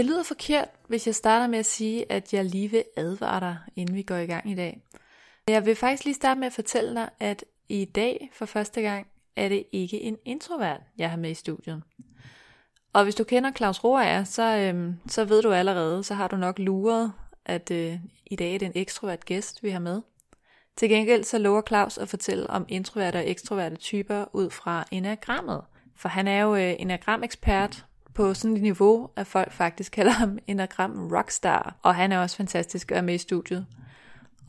Det lyder forkert, hvis jeg starter med at sige, at jeg lige vil advare dig, inden vi går i gang i dag. Jeg vil faktisk lige starte med at fortælle dig, at i dag for første gang er det ikke en introvert, jeg har med i studiet. Og hvis du kender Claus Roager, så, øhm, så ved du allerede, så har du nok luret, at øh, i dag er det en ekstrovert gæst, vi har med. Til gengæld så lover Claus at fortælle om introverte og ekstroverte typer ud fra enagrammet. For han er jo øh, enagramekspert på sådan et niveau, at folk faktisk kalder ham enagram rockstar. Og han er også fantastisk at være med i studiet.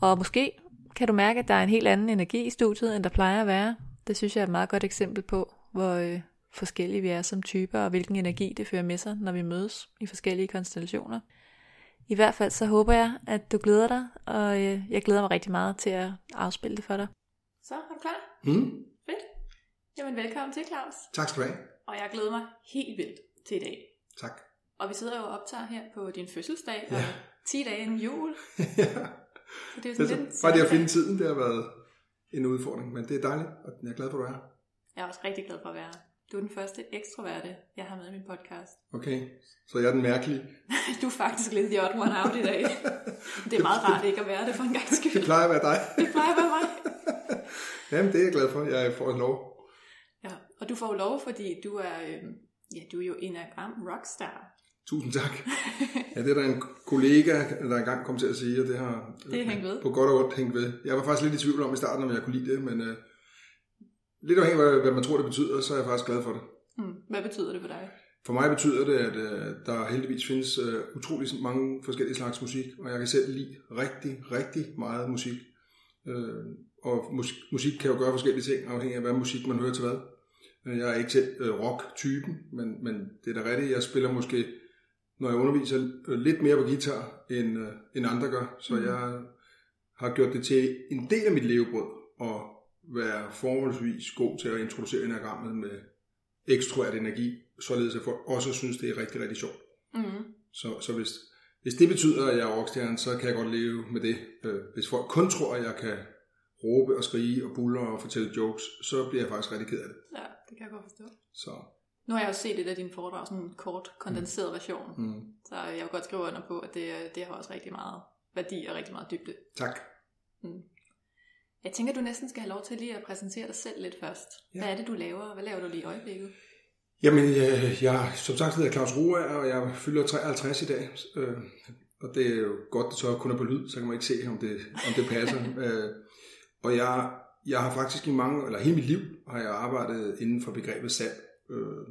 Og måske kan du mærke, at der er en helt anden energi i studiet, end der plejer at være. Det synes jeg er et meget godt eksempel på, hvor øh, forskellige vi er som typer, og hvilken energi det fører med sig, når vi mødes i forskellige konstellationer. I hvert fald så håber jeg, at du glæder dig, og øh, jeg glæder mig rigtig meget til at afspille det for dig. Så, er du klar? Mm. Fedt. Jamen velkommen til, Claus. Tak skal du have. Og jeg glæder mig helt vildt til i dag. Tak. Og vi sidder jo og optager her på din fødselsdag, Ja. og 10 dage inden jul. ja. Så det er Det sådan er lidt... bare det at finde tiden, det har været en udfordring, men det er dejligt, og jeg er glad for, at du er her. Jeg er også rigtig glad for at være her. Du er den første ekstroverte, jeg har med i min podcast. Okay, så jeg er den mærkelige. Du er faktisk lidt the odd one out i dag. Det er meget rart ikke at være det for en gang Det skyld. plejer at være dig. Det plejer at være mig. Jamen, det er jeg glad for. Jeg får en lov. Ja, og du får lov, fordi du er, øh, ja, du er jo enagram rockstar. Tusind tak. Ja, det er der en kollega, der engang kom til at sige, og det har Det er hængt ved. på godt og ondt hængt ved. Jeg var faktisk lidt i tvivl om i starten, om jeg kunne lide det, men uh, lidt afhængig af, hvad man tror, det betyder, så er jeg faktisk glad for det. Hmm. Hvad betyder det for dig? For mig betyder det, at øh, der heldigvis findes øh, utrolig mange forskellige slags musik, og jeg kan selv lide rigtig, rigtig meget musik. Øh, og musik, musik kan jo gøre forskellige ting, afhængig af hvad musik man hører til hvad. Øh, Jeg er ikke selv øh, rock-typen, men, men det er da rigtigt, jeg spiller måske, når jeg underviser, øh, lidt mere på guitar, end, øh, end andre gør. Så Mhm. jeg har gjort det til en del af mit levebrød, at være forholdsvis god til at introducere enagrammet med ekstrovert energi, således at folk også synes, det er rigtig, rigtig sjovt. Mm. Så, så hvis, hvis det betyder, at jeg er rockstjerne, så kan jeg godt leve med det. Hvis folk kun tror, at jeg kan råbe og skrige og buller og fortælle jokes, så bliver jeg faktisk rigtig ked af det. Ja, det kan jeg godt forstå. Så Nu har jeg også set et af dine foredrag, sådan en kort, kondenseret version. mm, Så jeg vil godt skrive under på, at det, det har også rigtig meget værdi og rigtig meget dybde. tak. Jeg tænker, du næsten skal have lov til lige at præsentere dig selv lidt først. Ja. Hvad er det, du laver? Hvad laver du lige i øjeblikket? Jamen, jeg, jeg som sagt hedder Claus Roa, og jeg fylder 53 i dag. Øh, og det er jo godt, det så kun er på lyd, så kan man ikke se, om det, om det passer. øh, og jeg, jeg har faktisk i mange, eller hele mit liv, har jeg arbejdet inden for begrebet salg. Øh,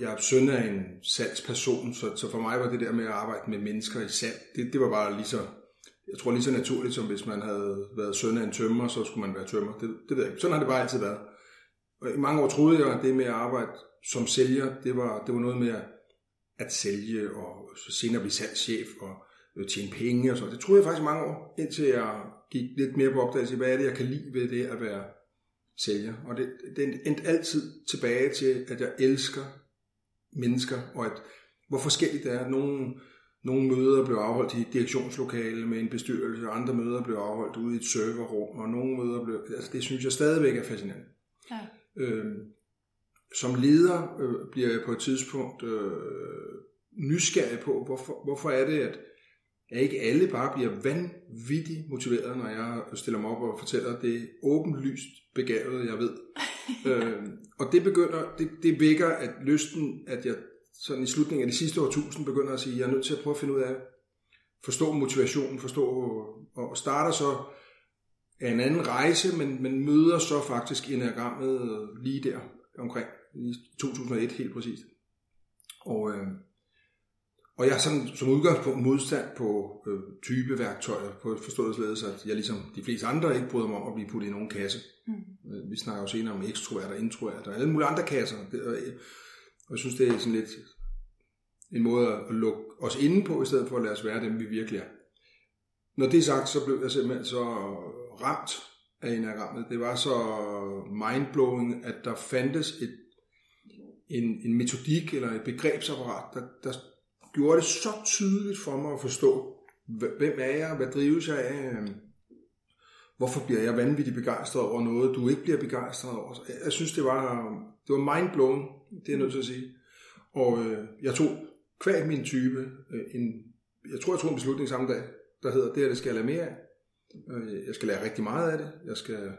jeg- er søn af en salgsperson, så, så for mig var det der med at arbejde med mennesker i salg, det, det var bare lige så, jeg tror lige så naturligt, som hvis man havde været søn af en tømmer, så skulle man være tømmer. Det, det ved jeg ikke. Sådan har det bare altid været. Og i mange år troede jeg, at det med at arbejde som sælger, det var, det var noget med at, at sælge, og så senere blive salgschef og tjene penge og så. Det troede jeg faktisk i mange år, indtil jeg gik lidt mere på opdagelse hvad er det, jeg kan lide ved det at være sælger. Og det, det endte altid tilbage til, at jeg elsker mennesker, og at, hvor forskelligt det er. Nogle, nogle møder blev afholdt i et direktionslokale med en bestyrelse, og andre møder blev afholdt ude i et serverrum, og nogle møder blev... Altså, det synes jeg stadigvæk er fascinerende. Ja. Øh, som leder øh, bliver jeg på et tidspunkt øh, nysgerrig på, hvorfor, hvorfor er det, at at ikke alle bare bliver vanvittigt motiveret, når jeg stiller mig op og fortæller det åbenlyst begavede, jeg ved. øh, og det begynder, det, det vækker at lysten, at jeg sådan i slutningen af det sidste årtusind begynder at sige, at jeg er nødt til at prøve at finde ud af, forstå motivationen, forstå, og starter så en anden rejse, men, men møder så faktisk enagrammet lige der omkring i 2001 helt præcist. Og, øh, og jeg har sådan som udgangspunkt modstand på øh, typeværktøjer, på forståelsesledes, at jeg ligesom de fleste andre ikke bryder mig om at blive puttet i nogen kasse. Mm. Øh, vi snakker jo senere om ekstrovert og introvert og alle mulige andre kasser. Det, og, og jeg synes, det er sådan lidt en måde at lukke os inde på, i stedet for at lade os være dem, vi virkelig er. Når det er sagt, så blev jeg simpelthen så ramt af enagrammet. Det var så mindblowing, at der fandtes et, en, en metodik eller et begrebsapparat, der, der gjorde det så tydeligt for mig at forstå, hvem er jeg, hvad drives jeg af, øhm, hvorfor bliver jeg vanvittigt begejstret over noget, du ikke bliver begejstret over. Jeg synes, det var, det var mindblown, det er jeg nødt til at sige. Og øh, jeg tog kvæg min type, øh, en, jeg tror, jeg tog en beslutning samme dag, der hedder, det her, det skal jeg lære mere af. Øh, jeg skal lære rigtig meget af det. Jeg skal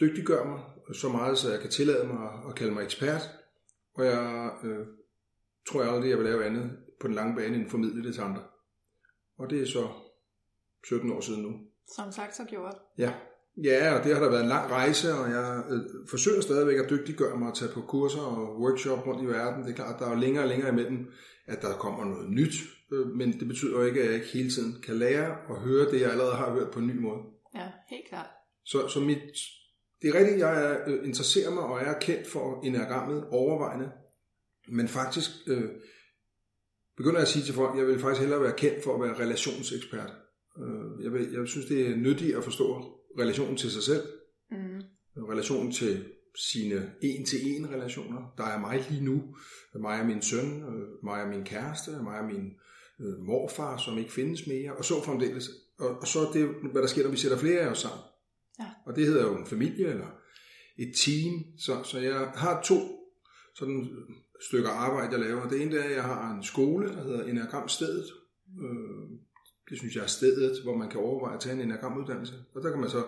dygtiggøre mig så meget, så jeg kan tillade mig at kalde mig ekspert. Og jeg øh, tror jeg aldrig, jeg vil lave andet på den lange bane end formidle det til andre. Og det er så 17 år siden nu. Som sagt så gjort. Ja. Ja, og det har der været en lang rejse, og jeg øh, forsøger stadigvæk at dygtiggøre mig at tage på kurser og workshop rundt i verden. Det er klart, at der er længere og længere imellem, at der kommer noget nyt, øh, men det betyder jo ikke, at jeg ikke hele tiden kan lære og høre det, jeg allerede har hørt på en ny måde. Ja, helt klart. Så, så mit, det er rigtigt, jeg er, øh, interesserer mig og er kendt for enagrammet overvejende, men faktisk øh, begynder at sige til folk, at jeg vil faktisk hellere være kendt for at være relationsekspert. Øh, jeg, vil, jeg synes, det er nyttigt at forstå relationen til sig selv, mm. relationen til sine en-til-en relationer. Der er mig lige nu, mig og min søn, øh, mig og min kæreste, mig og min øh, morfar, som ikke findes mere, og så fremdeles. Og, og så er det, hvad der sker, når vi sætter flere af os sammen. Ja. Og det hedder jo en familie, eller et team. Så, så jeg har to sådan stykker arbejde, jeg laver. Det ene er, at jeg har en skole, der hedder Enagramstedet. Stedet. Øh, det synes jeg er stedet, hvor man kan overveje at tage en enagramuddannelse. Og der kan man så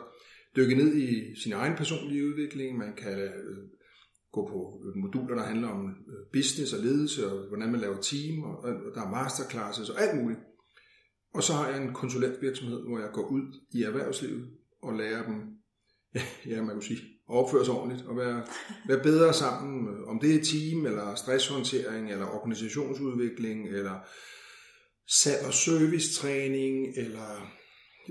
dykke ned i sin egen personlige udvikling. Man kan øh, gå på moduler, der handler om øh, business og ledelse, og hvordan man laver team, og der er masterclasses og alt muligt. Og så har jeg en konsulentvirksomhed, hvor jeg går ud i erhvervslivet og lærer dem, ja, ja man kan sige, at opføre sig ordentligt og være, være bedre sammen, om det er team, eller stresshåndtering, eller organisationsudvikling, eller salg- og servicetræning, eller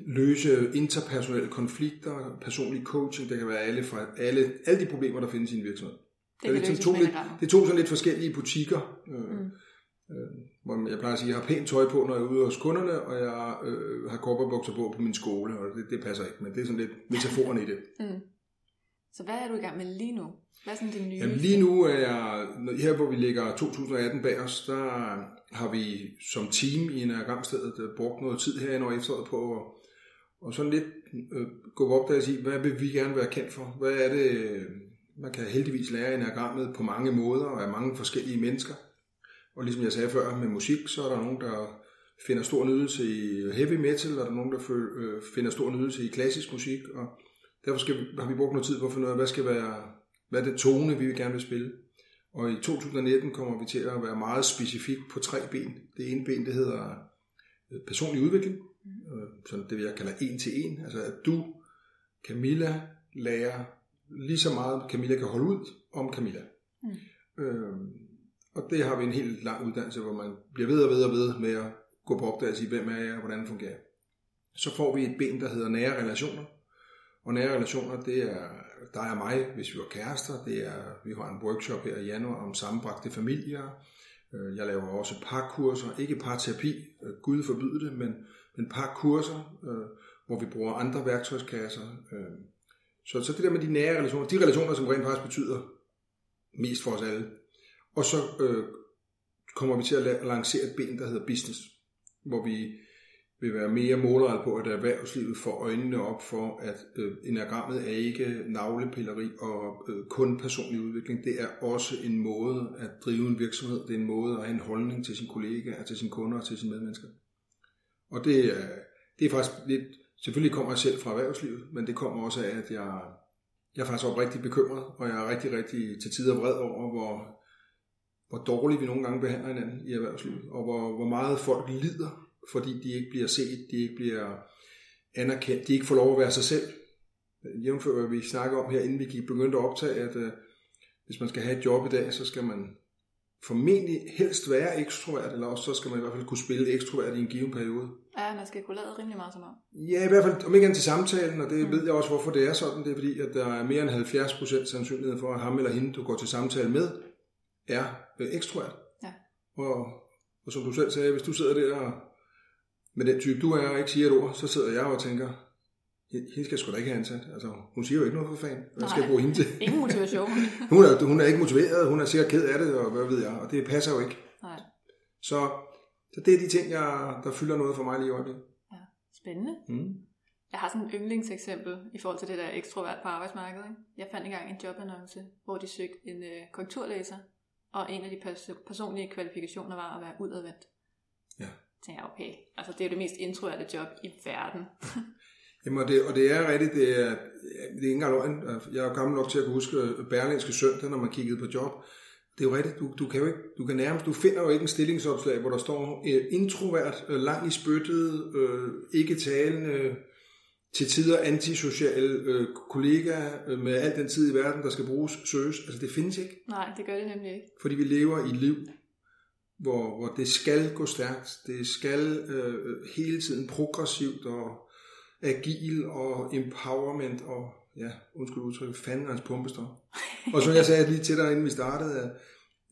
løse interpersonelle konflikter, personlig coaching, det kan være alle, fra, alle, alle de problemer, der findes i en virksomhed. Det, det, det, to lidt, det er to sådan lidt forskellige butikker, øh, mm. øh, hvor jeg plejer at sige, at jeg har pænt tøj på, når jeg er ude hos kunderne, og jeg øh, har korperbukser på på min skole, og det, det passer ikke, men det er sådan lidt metaforen i det. Mm. Så hvad er du i gang med lige nu? Hvad er sådan det nye? Jamen lige nu er jeg, her hvor vi ligger 2018 bag os, der har vi som team i en Gamstedet øh, brugt noget tid her over efteråret på at og sådan lidt øh, gå op der og sige, hvad vil vi gerne være kendt for? Hvad er det, øh, man kan heldigvis lære enagrammet på mange måder og af mange forskellige mennesker. Og ligesom jeg sagde før med musik, så er der nogen, der finder stor nydelse i heavy metal, og der er nogen, der øh, finder stor nydelse i klassisk musik, og derfor skal vi, har vi brugt noget tid på at finde ud af, hvad skal være, hvad er det tone, vi vil gerne vil spille. Og i 2019 kommer vi til at være meget specifik på tre ben. Det ene ben, det hedder øh, personlig udvikling, øh, sådan det jeg kalder en til en. Altså at du, Camilla, lærer lige så meget, Camilla kan holde ud om Camilla. Mm. Øh, og det har vi en helt lang uddannelse, hvor man bliver ved og ved og ved med at gå på opdagelse sige, hvem er jeg og hvordan fungerer jeg. Så får vi et ben, der hedder nære relationer. Og nære relationer, det er der og mig, hvis vi var kærester. Det er, vi har en workshop her i januar om sammenbragte familier. Øh, jeg laver også parkurser, ikke parterapi, øh, Gud forbyde det, men, men parkurser, øh, hvor vi bruger andre værktøjskasser. Så, så det der med de nære relationer, de relationer, som rent faktisk betyder mest for os alle. Og så øh, kommer vi til at lancere et ben, der hedder business, hvor vi vil være mere målrettet på, at erhvervslivet får øjnene op for, at øh, enagrammet er ikke navlepilleri og øh, kun personlig udvikling. Det er også en måde at drive en virksomhed. Det er en måde at have en holdning til sine kollegaer, til sine kunder og til sine medmennesker. Og det er, det er faktisk lidt, selvfølgelig kommer jeg selv fra erhvervslivet, men det kommer også af, at jeg, jeg er faktisk rigtig bekymret, og jeg er rigtig, rigtig til tider vred over, hvor, hvor dårligt vi nogle gange behandler hinanden i erhvervslivet, og hvor, hvor meget folk lider fordi de ikke bliver set, de ikke bliver anerkendt, de ikke får lov at være sig selv. Jævnfør hvad vi snakker om her, inden vi gik begyndte at optage, at uh, hvis man skal have et job i dag, så skal man formentlig helst være ekstrovert, eller også så skal man i hvert fald kunne spille ekstrovert i en given periode. Ja, man skal kunne lade rimelig meget som om. Ja, i hvert fald om ikke andet til samtalen, og det mm. ved jeg også, hvorfor det er sådan. Det er fordi, at der er mere end 70% sandsynlighed for, at ham eller hende, du går til samtale med, er øh, ekstrovert. Ja. Og, og som du selv sagde, hvis du sidder der og med den type, du er og ikke siger et ord, så sidder jeg og tænker, hende skal sgu da ikke have ansat. Altså, hun siger jo ikke noget for fanden. Hvad skal jeg bruge hende til? Ingen motivation. hun, er, hun er ikke motiveret, hun er sikkert ked af det, og hvad ved jeg, og det passer jo ikke. Nej. Så, så det er de ting, jeg, der fylder noget for mig lige i øjeblikket. Ja, spændende. Mm. Jeg har sådan et yndlingseksempel i forhold til det der ekstrovert på arbejdsmarkedet. Ikke? Jeg fandt engang en jobannonce, hvor de søgte en øh, korrekturlæser, og en af de pers- personlige kvalifikationer var at være udadvendt. Ja. Så tænkte jeg, okay, altså det er jo det mest introverte job i verden. Jamen, og det, og det er rigtigt, det er, det er ikke engang løgn. Jeg er jo gammel nok til at kunne huske Berlingske Søndag, når man kiggede på job. Det er jo rigtigt, du, du kan jo ikke, du kan nærmest, du finder jo ikke en stillingsopslag, hvor der står uh, introvert, uh, lang i spyttet, uh, ikke talende, til tider antisocial uh, kollega uh, med al den tid i verden, der skal bruges, søges. Altså det findes ikke. Nej, det gør det nemlig ikke. Fordi vi lever i liv, hvor, hvor det skal gå stærkt. Det skal uh, hele tiden progressivt og agil og empowerment og, ja, undskyld udtryk, fanden hans pumpestor. og så jeg sagde lige til dig, inden vi startede, at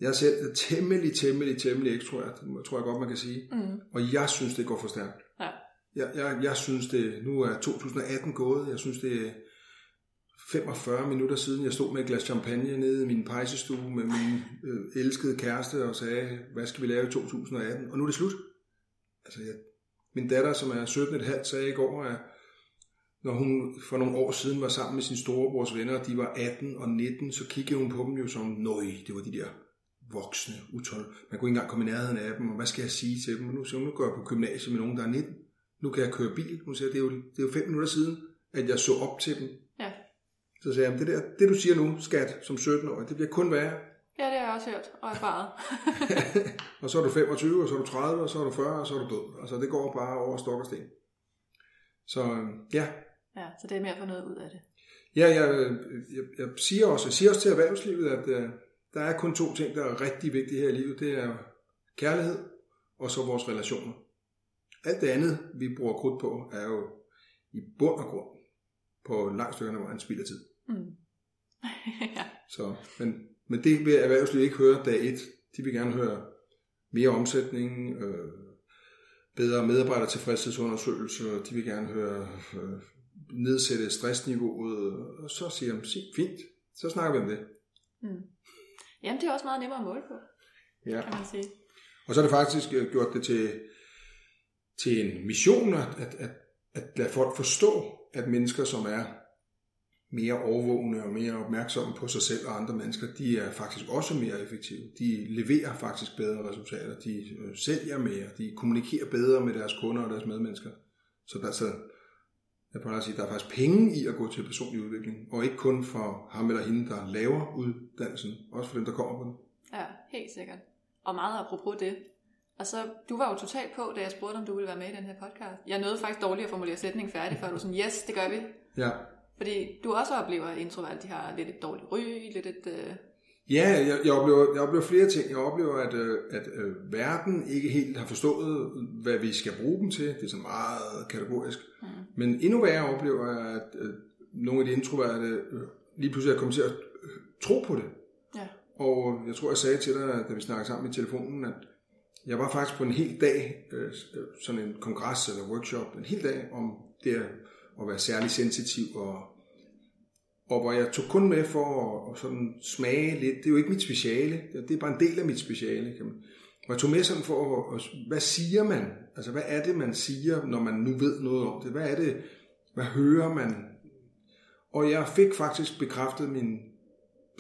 jeg er selv temmelig, temmelig, temmelig ekstrovert, tror jeg godt, man kan sige. Mm. Og jeg synes, det går for stærkt. Ja. Jeg, jeg, jeg synes det, nu er 2018 gået, jeg synes det er 45 minutter siden, jeg stod med et glas champagne nede i min pejsestue med min øh, elskede kæreste og sagde, hvad skal vi lave i 2018? Og nu er det slut. Altså, jeg, min datter, som er 17,5, sagde i går, at når hun for nogle år siden var sammen med sin storebrors venner, og de var 18 og 19, så kiggede hun på dem jo som, nøj, det var de der voksne, utål. Man kunne ikke engang komme i nærheden af dem, og hvad skal jeg sige til dem? Og nu siger hun, nu går jeg på gymnasiet med nogen, der er 19. Nu kan jeg køre bil. Hun siger, det er jo, det er jo fem minutter siden, at jeg så op til dem. Så sagde jeg, det, der, det du siger nu, skat, som 17-årig, det bliver kun værre. Ja, det har jeg også hørt og erfaret. og så er du 25, og så er du 30, og så er du 40, og så er du død. Altså det går bare over stok og sten. Så ja, Ja, så det er mere at få noget ud af det. Ja, jeg, jeg, jeg, siger også, jeg siger også til erhvervslivet, at uh, der er kun to ting, der er rigtig vigtige her i livet. Det er kærlighed og så vores relationer. Alt det andet, vi bruger krudt på, er jo i bund og grund på langt stykker af en spild af tid. Mm. ja. Så, men, men det vil erhvervslivet ikke høre dag et. De vil gerne høre mere omsætning, øh, bedre medarbejdertilfredshedsundersøgelser, de vil gerne høre øh, nedsætte stressniveauet, og så siger de, sig, fint, så snakker vi om det. Mm. Jamen, det er også meget nemmere at måle på, ja. kan man sige. Og så er det faktisk øh, gjort det til, til en mission, at, at, at lade folk forstå, at mennesker, som er mere overvågne og mere opmærksomme på sig selv og andre mennesker, de er faktisk også mere effektive. De leverer faktisk bedre resultater, de øh, sælger mere, de kommunikerer bedre med deres kunder og deres medmennesker. Så der, så jeg plejer at sige, der er faktisk penge i at gå til personlig udvikling, og ikke kun for ham eller hende, der laver uddannelsen, også for dem, der kommer på den. Ja, helt sikkert. Og meget apropos det. Og så, du var jo totalt på, da jeg spurgte, om du ville være med i den her podcast. Jeg nåede faktisk dårligt at formulere sætningen færdig, før du sådan, yes, det gør vi. Ja. Fordi du også oplever, at introvert, de har lidt et dårligt ry, lidt et... Øh... Ja, jeg, jeg, oplever, jeg oplever flere ting. Jeg oplever, at, øh, at øh, verden ikke helt har forstået, hvad vi skal bruge dem til. Det er så meget kategorisk. Mm. Men endnu værre oplever jeg, at øh, nogle af de introverte øh, lige pludselig er kommet til at øh, tro på det. Ja. Og jeg tror, jeg sagde til dig, da vi snakkede sammen i telefonen, at jeg var faktisk på en hel dag, øh, øh, sådan en kongres eller workshop, en hel dag om det at være særlig sensitiv og og hvor jeg tog kun med for at sådan smage lidt. Det er jo ikke mit speciale, det er bare en del af mit speciale. Kan man. Og jeg tog med sådan for, at, hvad siger man? Altså, hvad er det, man siger, når man nu ved noget om det? Hvad er det, hvad hører man? Og jeg fik faktisk bekræftet min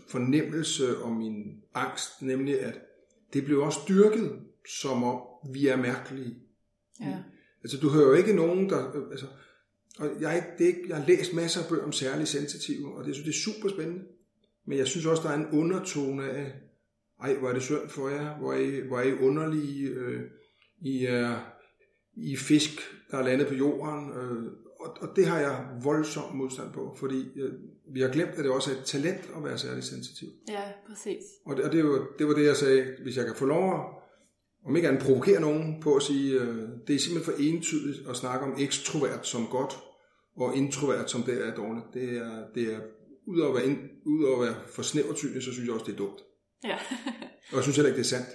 fornemmelse og min angst, nemlig at det blev også dyrket, som om vi er mærkelige. Ja. Altså, du hører jo ikke nogen, der... Altså, og jeg, det er ikke, jeg har læst masser af bøger om særligt sensitive, og det, synes, det er super spændende. Men jeg synes også, der er en undertone af, ej, hvor er det synd for jer, hvor er I, hvor er I underlige, øh, I er I fisk, der er landet på jorden, øh, og, og det har jeg voldsom modstand på, fordi øh, vi har glemt, at det også er et talent at være særlig sensitiv. Ja, præcis. Og det, og det, var, det var det, jeg sagde, hvis jeg kan få lov at, om ikke andet provokere nogen på at sige, øh, det er simpelthen for entydigt at snakke om ekstrovert som godt, og introvert som det er dårligt. Det er, det er udover at være, ind, udover at være for snævertydigt, så synes jeg også, det er dumt. Ja. og jeg synes heller ikke, det er sandt.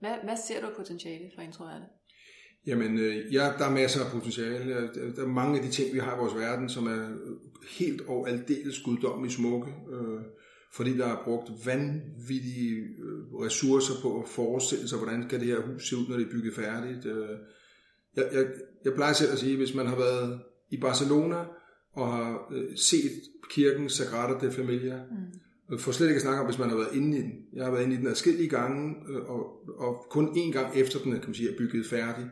Hvad, hvad ser du potentiale for introverte? Jamen, øh, ja, der er masser af potentiale. Der er mange af de ting, vi har i vores verden, som er helt og aldeles guddommeligt smukke, øh, fordi der er brugt vanvittige øh, ressourcer på at forestille sig, hvordan kan det her hus se ud, når det er bygget færdigt. Øh, jeg, jeg, jeg plejer selv at sige, hvis man har været i Barcelona og har øh, set kirken Sagrada de Familia, mm. for slet ikke at snakke om, hvis man har været inde i den. Jeg har været inde i den adskillige gange, og, og kun én gang efter den kan man sige, er bygget færdig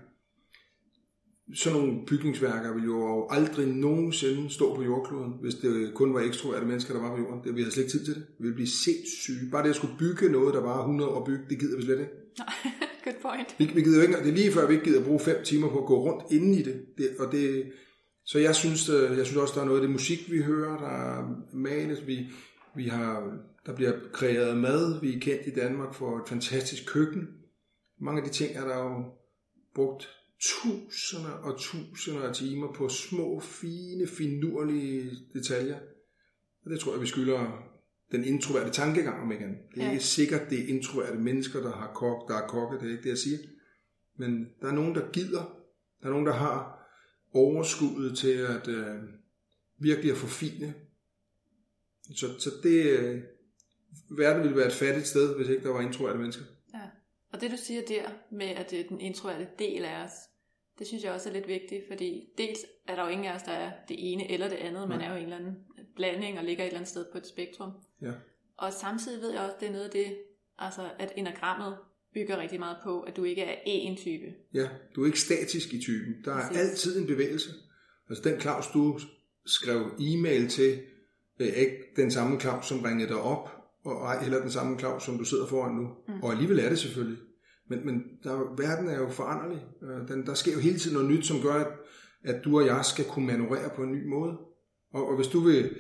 sådan nogle bygningsværker vil jo aldrig nogensinde stå på jordkloden, hvis det kun var ekstroverte mennesker, der var på jorden. Det, vi havde slet ikke tid til det. Vi ville blive sindssyge. Bare det at skulle bygge noget, der var 100 år bygge, det gider vi slet ikke. Good point. Vi, vi gider jo ikke, det er lige før, vi ikke gider at bruge fem timer på at gå rundt inde i det. det og det så jeg synes, øh, jeg synes også, der er noget af det musik, vi hører, der males. Vi, vi har, der bliver kreeret mad. Vi er kendt i Danmark for et fantastisk køkken. Mange af de ting er der jo brugt tusinder og tusinder af timer på små, fine, finurlige detaljer. Og det tror jeg, vi skylder den introverte tankegang om igen. Det er ja. ikke sikkert, det er introverte mennesker, der har kok, der er kokke, det er ikke det, jeg siger. Men der er nogen, der gider. Der er nogen, der har overskuddet til at øh, virkelig at forfine. Så, så det, øh, verden ville være et fattigt sted, hvis ikke der var introverte mennesker. Ja. Og det du siger der med, at det er den introverte del af os, det synes jeg også er lidt vigtigt, fordi dels er der jo ingen af os, der er det ene eller det andet, man er jo en eller anden blanding og ligger et eller andet sted på et spektrum. Ja. Og samtidig ved jeg også, at det er noget af det, altså at enagrammet bygger rigtig meget på, at du ikke er én type. Ja, du er ikke statisk i typen. Der er Præcis. altid en bevægelse. Altså den Claus, du skrev e-mail til, er ikke den samme Claus, som ringede dig op, og ej heller den samme Claus, som du sidder foran nu. Mm. Og alligevel er det selvfølgelig. Men, men der, verden er jo foranderlig. Øh, den, der sker jo hele tiden noget nyt, som gør, at, at du og jeg skal kunne manøvrere på en ny måde. Og, og hvis du vil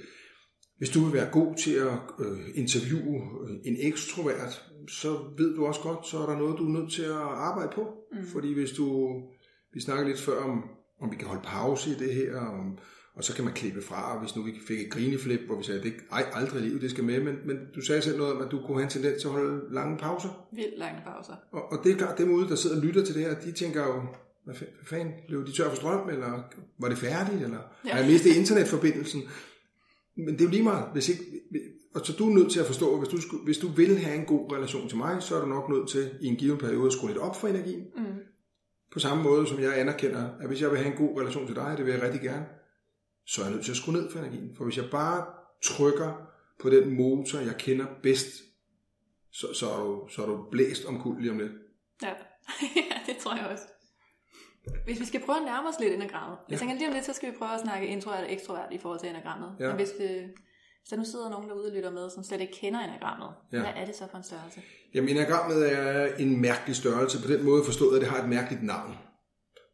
hvis du vil være god til at øh, interviewe øh, en ekstrovert, så ved du også godt, så er der noget, du er nødt til at arbejde på. Mm. Fordi hvis du, vi snakkede lidt før om, om vi kan holde pause i det her, om, og så kan man klippe fra, hvis nu vi fik et grineflip, hvor vi sagde, at det ej, aldrig i livet, det skal med, men, men du sagde selv noget om, at du kunne have en tendens til at holde lange pauser. Vildt lange pauser. Og, og det er klart, dem ude, der sidder og lytter til det her, de tænker jo, hvad fanden, blev de tør for strøm, eller var det færdigt, eller ja. har jeg mistet internetforbindelsen? Men det er jo lige meget, hvis ikke, og så du er nødt til at forstå, at hvis du, hvis du vil have en god relation til mig, så er du nok nødt til i en given periode at skrue lidt op for energien. Mm. På samme måde som jeg anerkender, at hvis jeg vil have en god relation til dig, det vil jeg rigtig gerne, så er jeg nødt til at skrue ned for energien. For hvis jeg bare trykker på den motor, jeg kender bedst, så, så, er, du, så er du blæst om kul lige om lidt. Ja. ja, det tror jeg også. Hvis vi skal prøve at nærme os lidt enagrammet. Ja. Jeg tænker lige om lidt, så skal vi prøve at snakke introvert og ekstrovert i forhold til enagrammet. Ja. Men hvis, vi, hvis der nu sidder nogen derude og lytter med, som slet ikke kender enagrammet, ja. hvad er det så for en størrelse? Jamen enagrammet er en mærkelig størrelse, på den måde forstået, at det har et mærkeligt navn.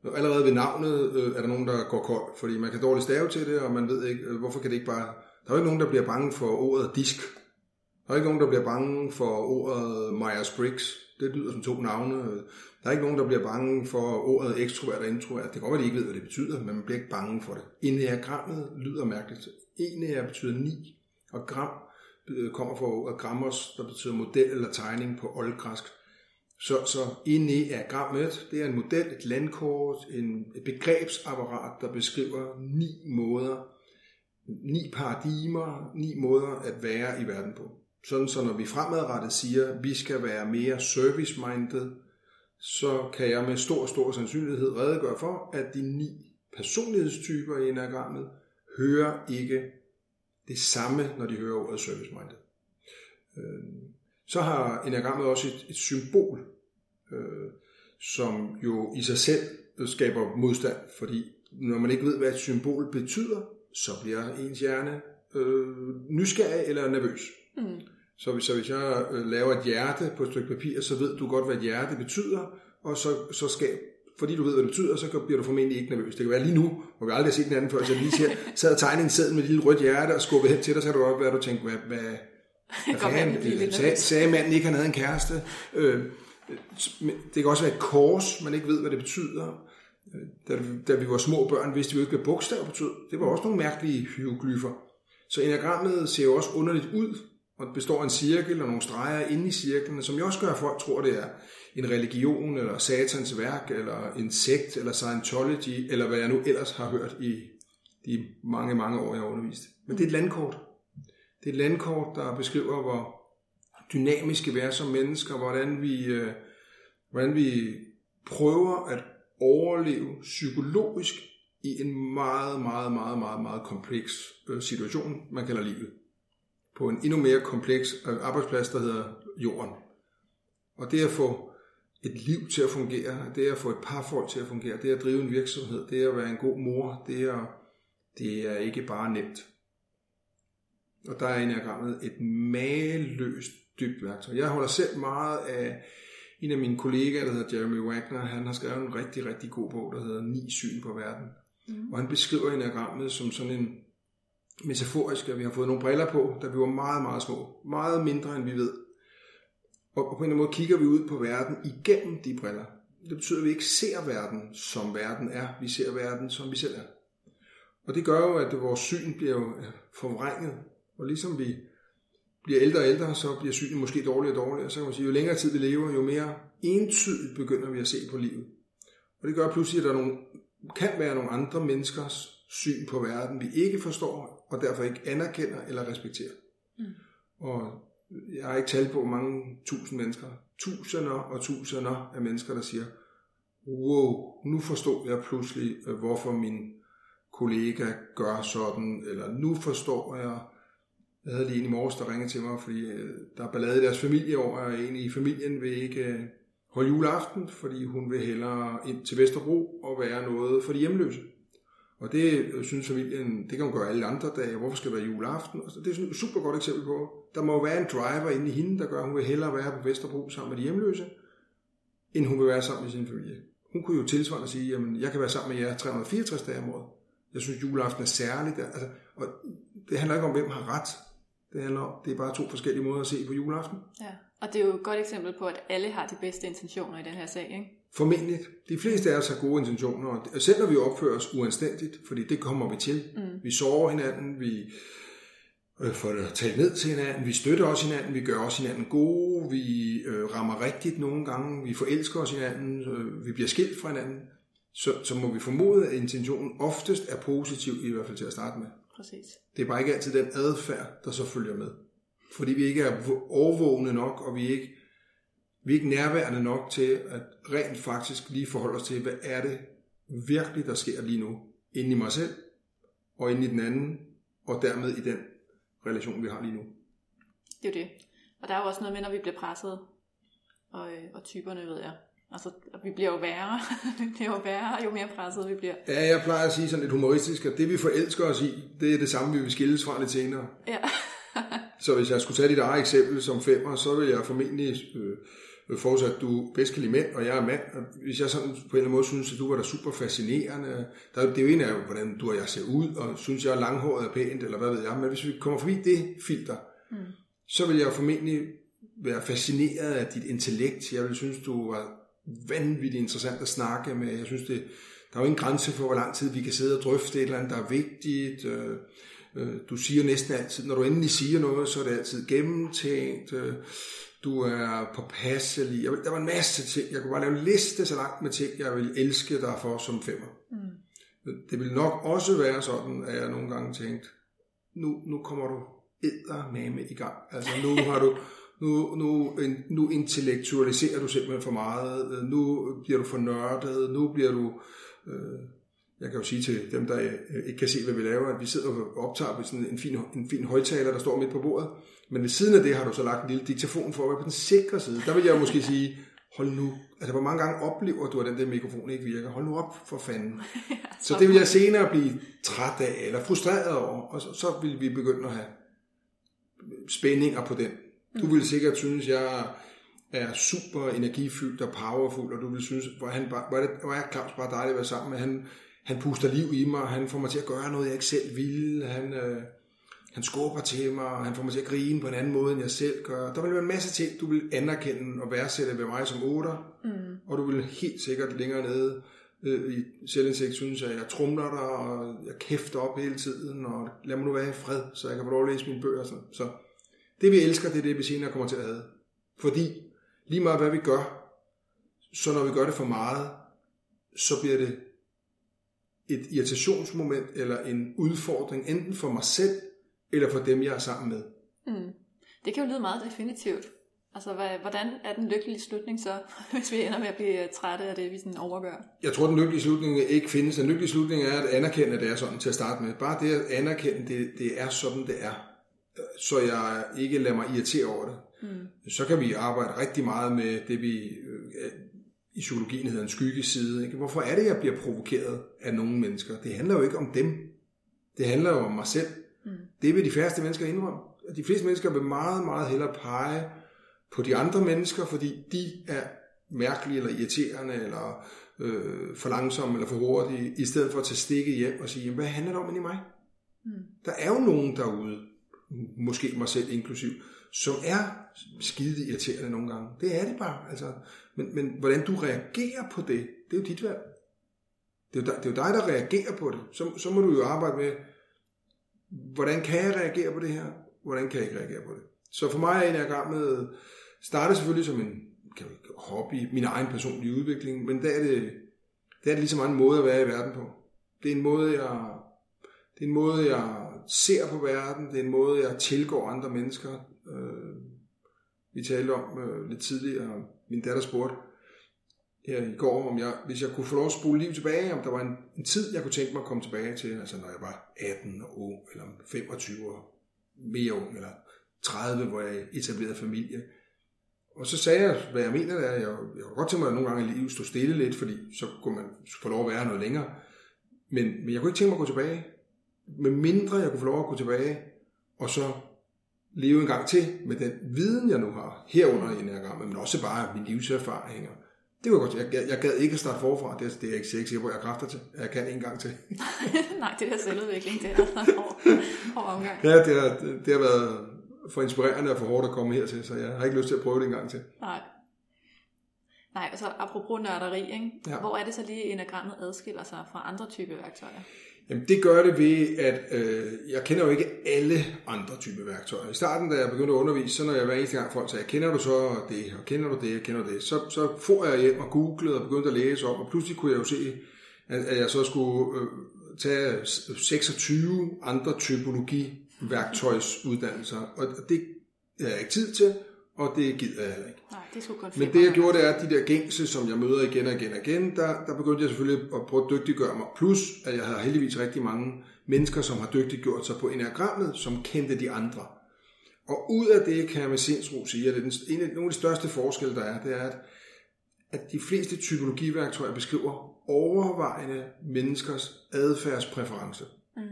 Allerede ved navnet øh, er der nogen, der går kold, fordi man kan dårligt stave til det, og man ved ikke, øh, hvorfor kan det ikke bare... Der er jo ikke nogen, der bliver bange for ordet disk. Der er ikke nogen, der bliver bange for ordet Myers-Briggs. Det lyder som to navne. Der er ikke nogen, der bliver bange for ordet ekstrovert og introvert. Det kan godt være, de ikke ved, hvad det betyder, men man bliver ikke bange for det. Enneagrammet lyder mærkeligt. Enneag betyder ni, og gram øh, kommer fra ordet grammos, der betyder model eller tegning på oldgræsk. Så, så enneagrammet, det er en model, et landkort, en, et begrebsapparat, der beskriver ni måder, ni paradigmer, ni måder at være i verden på. Sådan så når vi fremadrettet siger, at vi skal være mere service-minded, så kan jeg med stor, stor sandsynlighed redegøre for, at de ni personlighedstyper i enagrammet hører ikke det samme, når de hører ordet service-minded. Øh, så har enagrammet også et, et symbol, øh, som jo i sig selv skaber modstand, fordi når man ikke ved, hvad et symbol betyder, så bliver ens hjerne øh, nysgerrig eller nervøs. Mm. Så hvis, så hvis jeg øh, laver et hjerte på et stykke papir, så ved du godt, hvad et hjerte betyder, og så, så skab, fordi du ved, hvad det betyder, så bliver du formentlig ikke nervøs. Det kan være lige nu, hvor vi aldrig har set den anden før, så jeg lige siger, sad og tegnede en sæd med et lille rødt hjerte og skubbede hen til dig, så kan du godt være, du tænkte, hvad, hvad, hvad fanden, sagde, sagde manden ikke, han havde en kæreste? Øh, det kan også være et kors, man ikke ved, hvad det betyder. Da, da vi var små børn, vidste vi jo ikke, hvad bogstaver betød. Det var også nogle mærkelige hieroglyfer. Så enagrammet ser jo også underligt ud, og det består af en cirkel og nogle streger inde i cirklen, som jo også gør, at folk tror, det er en religion, eller satans værk, eller en sekt, eller Scientology, eller hvad jeg nu ellers har hørt i de mange, mange år, jeg har undervist. Men det er et landkort. Det et landkort, der beskriver, hvor dynamiske vi er som mennesker, hvordan vi, øh, hvordan vi prøver at overleve psykologisk i en meget, meget, meget, meget, meget kompleks øh, situation, man kalder livet. På en endnu mere kompleks øh, arbejdsplads, der hedder jorden. Og det at få et liv til at fungere, det at få et parforhold til at fungere, det at drive en virksomhed, det at være en god mor, det er, det er ikke bare nemt. Og der er enagrammet et mageløst dybt værktøj. Jeg holder selv meget af en af mine kollegaer, der hedder Jeremy Wagner. Han har skrevet en rigtig, rigtig god bog, der hedder Ni syn på verden. Mm. Og han beskriver enagrammet som sådan en metaforisk, at vi har fået nogle briller på, da vi var meget, meget små. Meget mindre, end vi ved. Og på en eller anden måde kigger vi ud på verden igennem de briller. Det betyder, at vi ikke ser verden, som verden er. Vi ser verden, som vi selv er. Og det gør jo, at vores syn bliver jo forvrænget. Og ligesom vi bliver ældre og ældre, så bliver synet måske dårligere og dårligere. Så kan man sige, jo længere tid vi lever, jo mere entydigt begynder vi at se på livet. Og det gør pludselig, at der er nogle, kan være nogle andre menneskers syn på verden, vi ikke forstår, og derfor ikke anerkender eller respekterer. Mm. Og jeg har ikke talt på, hvor mange tusind mennesker, tusinder og tusinder af mennesker, der siger, wow, nu forstår jeg pludselig, hvorfor min kollega gør sådan, eller nu forstår jeg, jeg havde lige en i morges, der ringede til mig, fordi øh, der er ballade i deres familie over, og en i familien vil ikke øh, holde juleaften, fordi hun vil hellere ind til Vesterbro og være noget for de hjemløse. Og det øh, synes familien, det kan hun gøre alle andre dage. Hvorfor skal det være juleaften? Og det er et super godt eksempel på. Der må jo være en driver inde i hende, der gør, at hun vil hellere være på Vesterbro sammen med de hjemløse, end hun vil være sammen med sin familie. Hun kunne jo tilsvarende sige, at jeg kan være sammen med jer 364 dage om året. Jeg synes, juleaften er særligt. Altså, og det handler ikke om, hvem har ret. Det handler om, det er bare to forskellige måder at se på juleaften. Ja, og det er jo et godt eksempel på, at alle har de bedste intentioner i den her sag, ikke? Formentlig. De fleste af os har gode intentioner, og selv når vi opfører os uanstændigt, fordi det kommer vi til. Mm. Vi sover hinanden, vi øh, får det talt ned til hinanden, vi støtter også hinanden, vi gør også hinanden gode, vi øh, rammer rigtigt nogle gange, vi forelsker os hinanden, øh, vi bliver skilt fra hinanden. Så, så må vi formode, at intentionen oftest er positiv, i hvert fald til at starte med. Præcis. Det er bare ikke altid den adfærd, der så følger med. Fordi vi ikke er overvågne nok, og vi er ikke, vi er ikke nærværende nok til at rent faktisk lige forholde os til, hvad er det virkelig, der sker lige nu, inde i mig selv, og inde i den anden, og dermed i den relation, vi har lige nu. Det er jo det. Og der er jo også noget med, når vi bliver presset, og, øh, og typerne ved jeg, Altså, vi bliver jo værre. vi bliver jo værre, jo mere presset vi bliver. Ja, jeg plejer at sige sådan lidt humoristisk, at det vi forelsker os i, det er det samme, vi vil skilles fra lidt senere. Ja. så hvis jeg skulle tage dit eget eksempel som femmer, så vil jeg formentlig øh, forudsat, at du bedst kan lide mænd, og jeg er mand. Og hvis jeg sådan på en eller anden måde synes, at du var da super fascinerende, der, det er jo en af, hvordan du og jeg ser ud, og synes jeg, at langhåret er pænt, eller hvad ved jeg. Men hvis vi kommer forbi det filter, mm. så vil jeg formentlig være fascineret af dit intellekt. Jeg vil synes, du var vanvittigt interessant at snakke med. Jeg synes, det, der er jo ingen grænse for, hvor lang tid vi kan sidde og drøfte et eller andet, der er vigtigt. Øh, øh, du siger næsten altid, når du endelig siger noget, så er det altid gennemtænkt. Øh, du er påpasselig. Der var en masse ting. Jeg kunne bare lave en liste så langt med ting, jeg vil elske dig for som femmer. Mm. Det vil nok også være sådan, at jeg nogle gange tænkt, nu, nu kommer du med i gang. Altså nu har du nu, nu, nu intellektualiserer du simpelthen for meget, nu bliver du for nørdet, nu bliver du... Øh, jeg kan jo sige til dem, der ikke kan se, hvad vi laver, at vi sidder og optager på sådan en fin, en fin højtaler, der står midt på bordet. Men ved siden af det har du så lagt en lille diktafon for at være på den sikre side. Der vil jeg måske sige, hold nu, altså hvor mange gange oplever du, at den der mikrofon ikke virker? Hold nu op for fanden. så det vil jeg senere blive træt af, eller frustreret over, og så, så vil vi begynde at have spændinger på den du ville sikkert synes, jeg er super energifyldt og powerful, og du vil synes, hvor, han bare, hvor, er, det, hvor er Claus bare dejligt at være sammen med. Han, han puster liv i mig, han får mig til at gøre noget, jeg ikke selv vil. Han, øh, han skubber til mig, og han får mig til at grine på en anden måde, end jeg selv gør. Der vil være en masse ting, du vil anerkende og værdsætte ved mig som otter, mm. og du vil helt sikkert længere nede øh, i selvindsigt synes, at jeg trumler dig, og jeg kæfter op hele tiden, og lad mig nu være i fred, så jeg kan få lov at læse mine bøger. Sådan. Så det vi elsker, det er det, vi senere kommer til at have. Fordi lige meget hvad vi gør, så når vi gør det for meget, så bliver det et irritationsmoment eller en udfordring, enten for mig selv, eller for dem, jeg er sammen med. Mm. Det kan jo lyde meget definitivt. Altså, hvordan er den lykkelige slutning så, hvis vi ender med at blive trætte af det, vi sådan overgør? Jeg tror, den lykkelige slutning ikke findes. Den lykkelige slutning er at anerkende, at det er sådan til at starte med. Bare det at anerkende, det, det er sådan, det er. Så jeg ikke lader mig irritere over det. Mm. Så kan vi arbejde rigtig meget med det, vi øh, i psykologien hedder en skyggeside. Ikke? Hvorfor er det, jeg bliver provokeret af nogle mennesker? Det handler jo ikke om dem. Det handler jo om mig selv. Mm. Det vil de færreste mennesker indrømme. De fleste mennesker vil meget, meget hellere pege på de andre mennesker, fordi de er mærkelige eller irriterende, eller øh, for langsomme eller for hurtige, i stedet for at tage stikket hjem og sige, hvad handler det om i mig? Mm. Der er jo nogen derude, måske mig selv inklusiv, som er skide irriterende nogle gange. Det er det bare. Altså, men, men hvordan du reagerer på det, det er jo dit valg. Det er jo, dig, det er jo dig, der reagerer på det. Så, så må du jo arbejde med, hvordan kan jeg reagere på det her? Hvordan kan jeg ikke reagere på det? Så for mig er enagrammet startede selvfølgelig som en kan vi, hobby, min egen personlige udvikling, men der er det, der er det lige så mange en måde at være i verden på. Det er en måde, jeg, det er en måde, jeg ser på verden, det er en måde, jeg tilgår andre mennesker. Øh, vi talte om øh, lidt tidligere, min datter spurgte her i går, om jeg, hvis jeg kunne få lov at spole liv tilbage, om der var en, en tid, jeg kunne tænke mig at komme tilbage til, altså når jeg var 18 og ung, eller 25 år mere ung, eller 30, hvor jeg etablerede familie. Og så sagde jeg, hvad jeg mener, er, at jeg, jeg kunne godt tænke mig at nogle gange i livet stod stille lidt, fordi så kunne man få lov at være noget længere. Men, men jeg kunne ikke tænke mig at gå tilbage. Med mindre jeg kunne få lov at gå tilbage, og så leve en gang til med den viden, jeg nu har, herunder i nærgang, men også bare mine livserfaringer. Det var godt. Jeg, jeg, jeg gad ikke at starte forfra. Det, det er jeg ikke sikker på, jeg har kræfter til. Jeg kan en gang til. Nej, det der selvudvikling, det er over, over omgang. Ja, det har, det har været for inspirerende og for hårdt at komme hertil, så jeg har ikke lyst til at prøve det en gang til. Nej. Nej, altså apropos nørderi, ikke? Ja. hvor er det så lige, enagrammet adskiller sig fra andre typer værktøjer? Jamen det gør det ved, at øh, jeg kender jo ikke alle andre typer værktøjer. I starten, da jeg begyndte at undervise, så når jeg hver eneste gang folk sagde, kender du så det, og kender du det, og kender du det, så, så får jeg hjem og googlede og begyndte at læse om, og pludselig kunne jeg jo se, at, at jeg så skulle øh, tage 26 andre typologi værktøjsuddannelser, og det har jeg ikke tid til, og det gider jeg ikke. Nej, det skulle godt Men det jeg gjorde, det er, at de der gængse, som jeg møder igen og igen og igen, der, der begyndte jeg selvfølgelig at prøve at dygtiggøre mig. Plus, at jeg havde heldigvis rigtig mange mennesker, som har dygtiggjort sig på enagrammet, som kendte de andre. Og ud af det kan jeg med sindsro sige, at det er den, en af, nogle af de største forskelle, der er, det er, at, at de fleste typologiværktøjer beskriver overvejende menneskers adfærdspræference. Mm.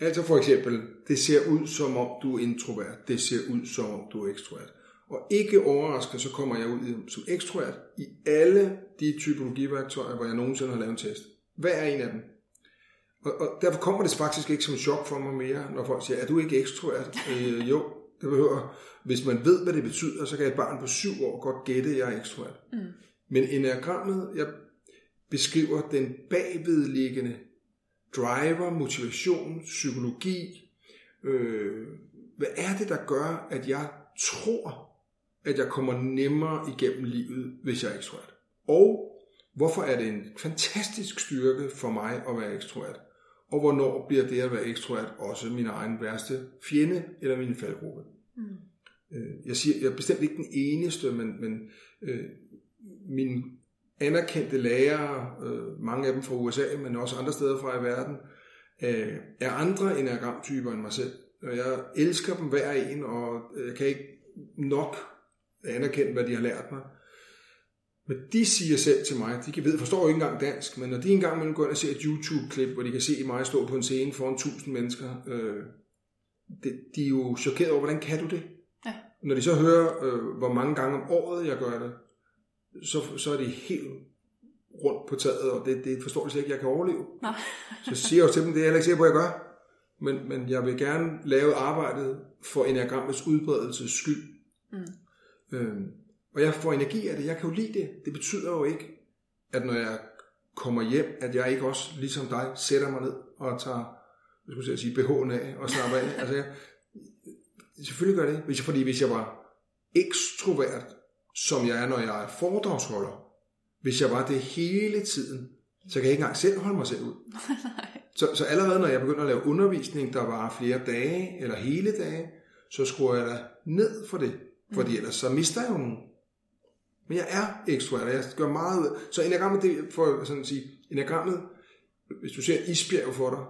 Altså for eksempel, det ser ud som om du er introvert, det ser ud som om du er ekstrovert. Og ikke overrasket, så kommer jeg ud som ekstrovert i alle de typologiværktøjer, hvor jeg nogensinde har lavet en test. Hvad er en af dem? Og, og derfor kommer det faktisk ikke som chok for mig mere, når folk siger, er du ikke ekstrovert? Øh, jo, det behøver. Hvis man ved, hvad det betyder, så kan et barn på syv år godt gætte, at jeg er ekstrovert. Mm. Men enagrammet, jeg beskriver den bagvedliggende driver, motivation, psykologi. Øh, hvad er det, der gør, at jeg tror, at jeg kommer nemmere igennem livet, hvis jeg er ekstrovert? Og hvorfor er det en fantastisk styrke for mig at være ekstrovert? Og hvornår bliver det at være ekstrovert også min egen værste fjende eller min faldgruppe? Mm. Øh, jeg siger, jeg er bestemt ikke den eneste, men, men øh, min anerkendte lærere, øh, mange af dem fra USA, men også andre steder fra i verden, øh, er andre enagramtyper end mig selv. Og jeg elsker dem hver en, og jeg kan ikke nok anerkende, hvad de har lært mig. Men de siger selv til mig, de ved, forstår jo ikke engang dansk, men når de engang man går ind og ser et YouTube-klip, hvor de kan se mig stå på en scene foran tusind mennesker, øh, de, de er jo chokeret over, hvordan kan du det? Ja. Når de så hører, øh, hvor mange gange om året jeg gør det, så, så er de helt rundt på taget, og det, det forstår de slet ikke, jeg kan overleve. Nej. så siger jeg jo til dem, det er jeg ikke sikker på, at jeg gør. Men, men jeg vil gerne lave arbejdet for enagrammets udbredelses skyld. Mm. Øhm, og jeg får energi af det. Jeg kan jo lide det. Det betyder jo ikke, at når jeg kommer hjem, at jeg ikke også, ligesom dig, sætter mig ned og tager, jeg skulle sige, BH'en af og snapper af. altså, jeg, selvfølgelig gør det. Hvis jeg, fordi hvis jeg var ekstrovert, som jeg er, når jeg er foredragsholder, hvis jeg var det hele tiden, så kan jeg ikke engang selv holde mig selv ud. så, så allerede når jeg begynder at lave undervisning, der var flere dage eller hele dage, så skruer jeg da ned for det. Fordi mm. ellers så mister jeg jo nogen. Men jeg er ekstrovert, og jeg gør meget ud Så enagrammet, det for sådan at sige, enagrammet, hvis du ser isbjerg for dig,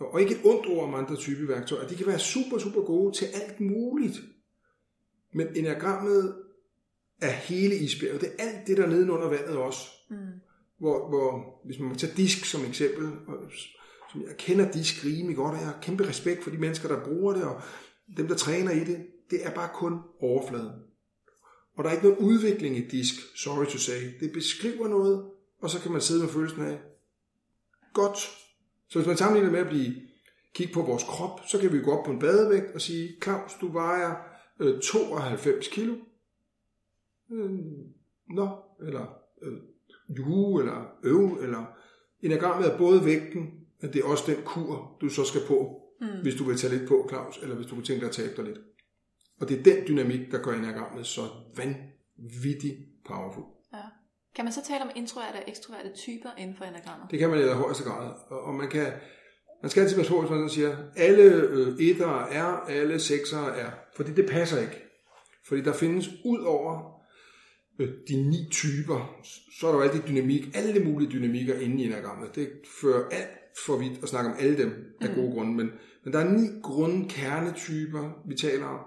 og ikke et ondt ord om andre typer værktøjer, de kan være super, super gode til alt muligt. Men enagrammet er hele isbjerget. Det er alt det, der er nedenunder vandet også. Mm. Hvor, hvor, hvis man må tage disk som eksempel, og, som jeg kender disk rimelig godt, og jeg har kæmpe respekt for de mennesker, der bruger det, og dem, der træner i det, det er bare kun overfladen. Og der er ikke noget udvikling i disk, sorry to say. Det beskriver noget, og så kan man sidde med følelsen af, godt. Så hvis man sammenligner med at blive, kigge på vores krop, så kan vi gå op på en badevægt og sige, Claus, du vejer øh, 92 kilo. Øh, nå, eller øh, ju, eller øv, eller enagrammet er både vægten, men det er også den kur, du så skal på, mm. hvis du vil tage lidt på, Claus, eller hvis du kunne tænke dig at tabe dig lidt. Og det er den dynamik, der gør enagrammet så vanvittigt powerful. Ja. Kan man så tale om introverte og ekstroverte typer inden for enagrammet? Det kan man i højeste grad. Og man kan, man skal altid passe på, hvis man siger, alle øh, etter er, alle sekser er. Fordi det passer ikke. Fordi der findes ud over øh, de ni typer, så er der jo altid dynamik, alle mulige dynamikker inde i enagrammet. Det fører alt for vidt at snakke om alle dem af mm. gode grunde. Men, men der er ni grundkernetyper, vi taler om.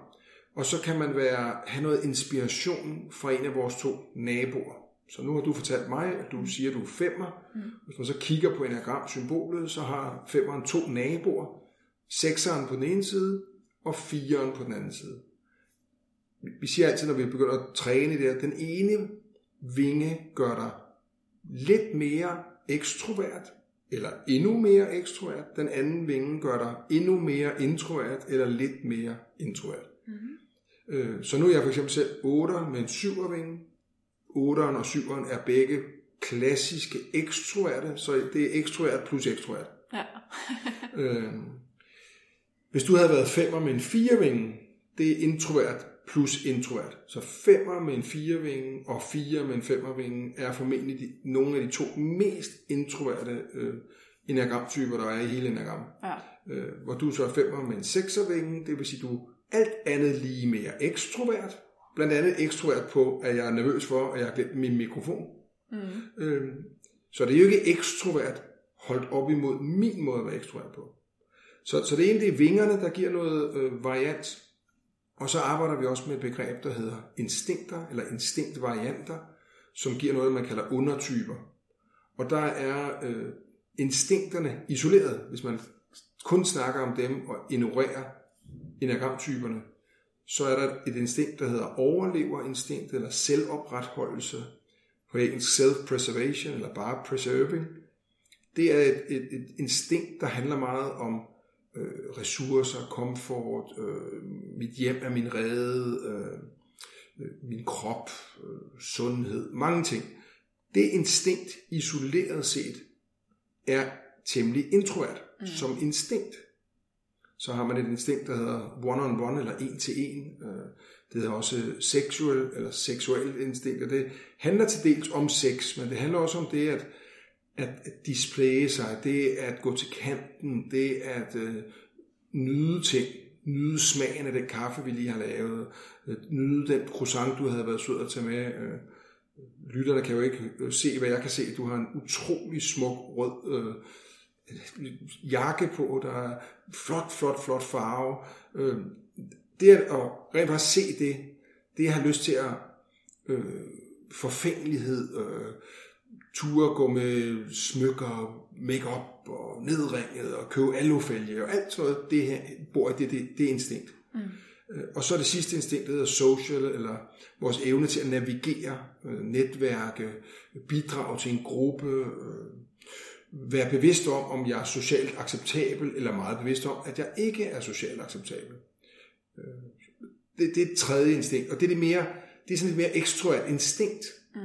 Og så kan man være, have noget inspiration fra en af vores to naboer. Så nu har du fortalt mig, at du siger, at du er femmer. Mm. Hvis man så kigger på enagram-symbolet, så har femmeren to naboer. Sekseren på den ene side, og fireren på den anden side. Vi siger altid, når vi begynder at træne det, at den ene vinge gør dig lidt mere ekstrovert, eller endnu mere ekstrovert. Den anden vinge gør dig endnu mere introvert, eller lidt mere introvert. Mm-hmm. Øh, så nu er jeg for eksempel selv 8 med en 7'ervinge. 8'eren og 7'eren er begge klassiske ekstroverte, så det er ekstrovert plus ekstrovert. Ja. øh, hvis du havde været 5'er med en 4'vinge, det er introvert plus introvert. Så 5'er med en 4'vinge og 4 med en 5'ervinge er formentlig de, nogle af de to mest introverte øh, enagramtyper, der er i hele enagram. Ja. Øh, hvor du så er 5'er med en 6'ervinge, det vil sige, du alt andet lige mere ekstrovert. Blandt andet ekstrovert på, at jeg er nervøs for, at jeg har glemt min mikrofon. Mm. Øhm, så det er jo ikke ekstrovert holdt op imod min måde at være ekstrovert på. Så, så det er vingerne, der giver noget øh, variant. Og så arbejder vi også med et begreb, der hedder instinkter, eller instinktvarianter, som giver noget, man kalder undertyper. Og der er øh, instinkterne isoleret, hvis man kun snakker om dem og ignorerer enagramtyperne, så er der et instinkt, der hedder overleverinstinkt eller selvopretholdelse, på engelsk self-preservation eller bare preserving. Det er et, et, et instinkt, der handler meget om øh, ressourcer, komfort, øh, mit hjem er min rede, øh, min krop, øh, sundhed, mange ting. Det instinkt isoleret set er temmelig introvert mm. som instinkt. Så har man et instinkt, der hedder one-on-one eller en-til-en. Øh, det hedder også sexual eller seksuel instinkt, og det handler til dels om sex, men det handler også om det at, at, at displaye sig, det at gå til kanten, det at øh, nyde ting, nyde smagen af den kaffe, vi lige har lavet, øh, nyde den croissant, du havde været sød at tage med. Øh, lytterne kan jo ikke se, hvad jeg kan se. Du har en utrolig smuk rød øh, jakke på, der er flot, flot, flot farve. Øh, det at, rent faktisk se det, det jeg har lyst til at øh, forfængelighed, øh, ture gå med smykker, makeup og nedringet og købe alufælge og alt sådan det her bor det, det, det er instinkt. Mm. Øh, Og så er det sidste instinkt, der hedder social, eller vores evne til at navigere, øh, netværke, bidrage til en gruppe, øh, være bevidst om, om jeg er socialt acceptabel, eller meget bevidst om, at jeg ikke er socialt acceptabel. Øh, Det, det er et tredje instinkt, og det er, det mere, det er sådan et mere ekstrovert instinkt. Mm.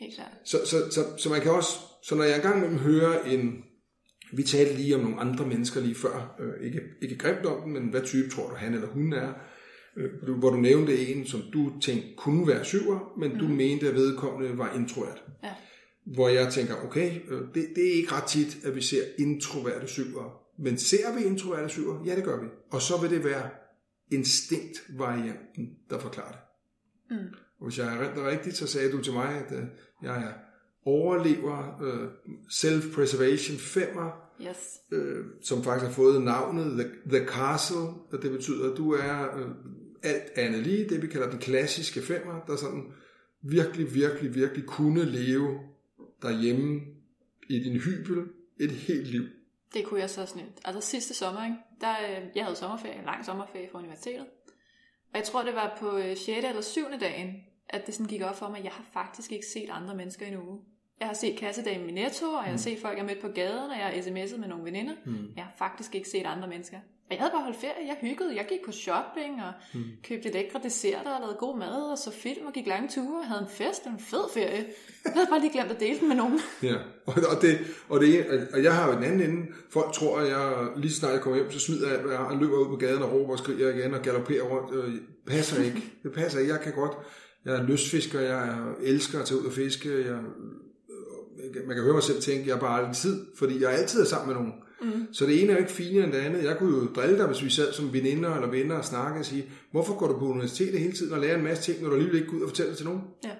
Helt klart. Så, så, så, så man kan også, så når jeg engang imellem hører en, vi talte lige om nogle andre mennesker lige før, øh, ikke, ikke grimt om dem, men hvad type tror du han eller hun er, øh, hvor du- nævnte en, som du tænkte kunne være syver, men du mente, at vedkommende var introvert. Ja. Hvor jeg tænker, okay, øh, det, det er ikke ret tit, at vi ser introverte syver. Men ser vi introverte syver? Ja, det gør vi. Og så vil det være instinktvarianten, der forklarer det. Mm. Og hvis jeg er rigtigt, så sagde du til mig, at øh, jeg er overlever, øh, self-preservation femmer, Yes. øh, som faktisk har fået navnet The, The Castle, og det betyder, at du er øh, alt andet lige, det vi kalder den klassiske femmer, der sådan virkelig, virkelig, virkelig kunne leve derhjemme i din hybel et helt liv. Det kunne jeg så snemt. Altså sidste sommer, ikke? Der, øh, jeg havde sommerferie, en lang sommerferie fra universitetet. Og jeg tror, det var på øh, 6. eller 7. dagen, at det sådan gik op for mig, at jeg har faktisk ikke set andre mennesker i en uge. Jeg har set kassedamen i Netto, og jeg har set folk, jeg mødt på gaden, og jeg har sms'et med nogle veninder. Mm. Jeg har faktisk ikke set andre mennesker. Og jeg havde bare holdt ferie, jeg hyggede, jeg gik på shopping og Mm. købte lækre desserter og lavede god mad og så film og gik lange ture og havde en fest og en fed ferie. Jeg havde bare lige glemt at dele den med nogen. Ja, og, og, det, og, det, og jeg har jo den anden ende. Folk tror, at jeg lige snart jeg kommer hjem, så smider jeg jeg har, og løber ud på gaden og råber og skriger igen og galopperer rundt. Øh, passer ikke. Det passer ikke. Jeg kan godt. Jeg er lystfisker, jeg elsker at tage ud og fiske. Jeg, man kan høre mig selv tænke, jeg har bare aldrig tid, fordi jeg altid er sammen med nogen. Mm. Så det ene er jo ikke finere end det andet. Jeg kunne jo drille dig, hvis vi sad som veninder eller venner og snakke og sige, hvorfor går du på universitetet hele tiden og lærer en masse ting, når du alligevel ikke går ud og fortæller det til nogen? Ja.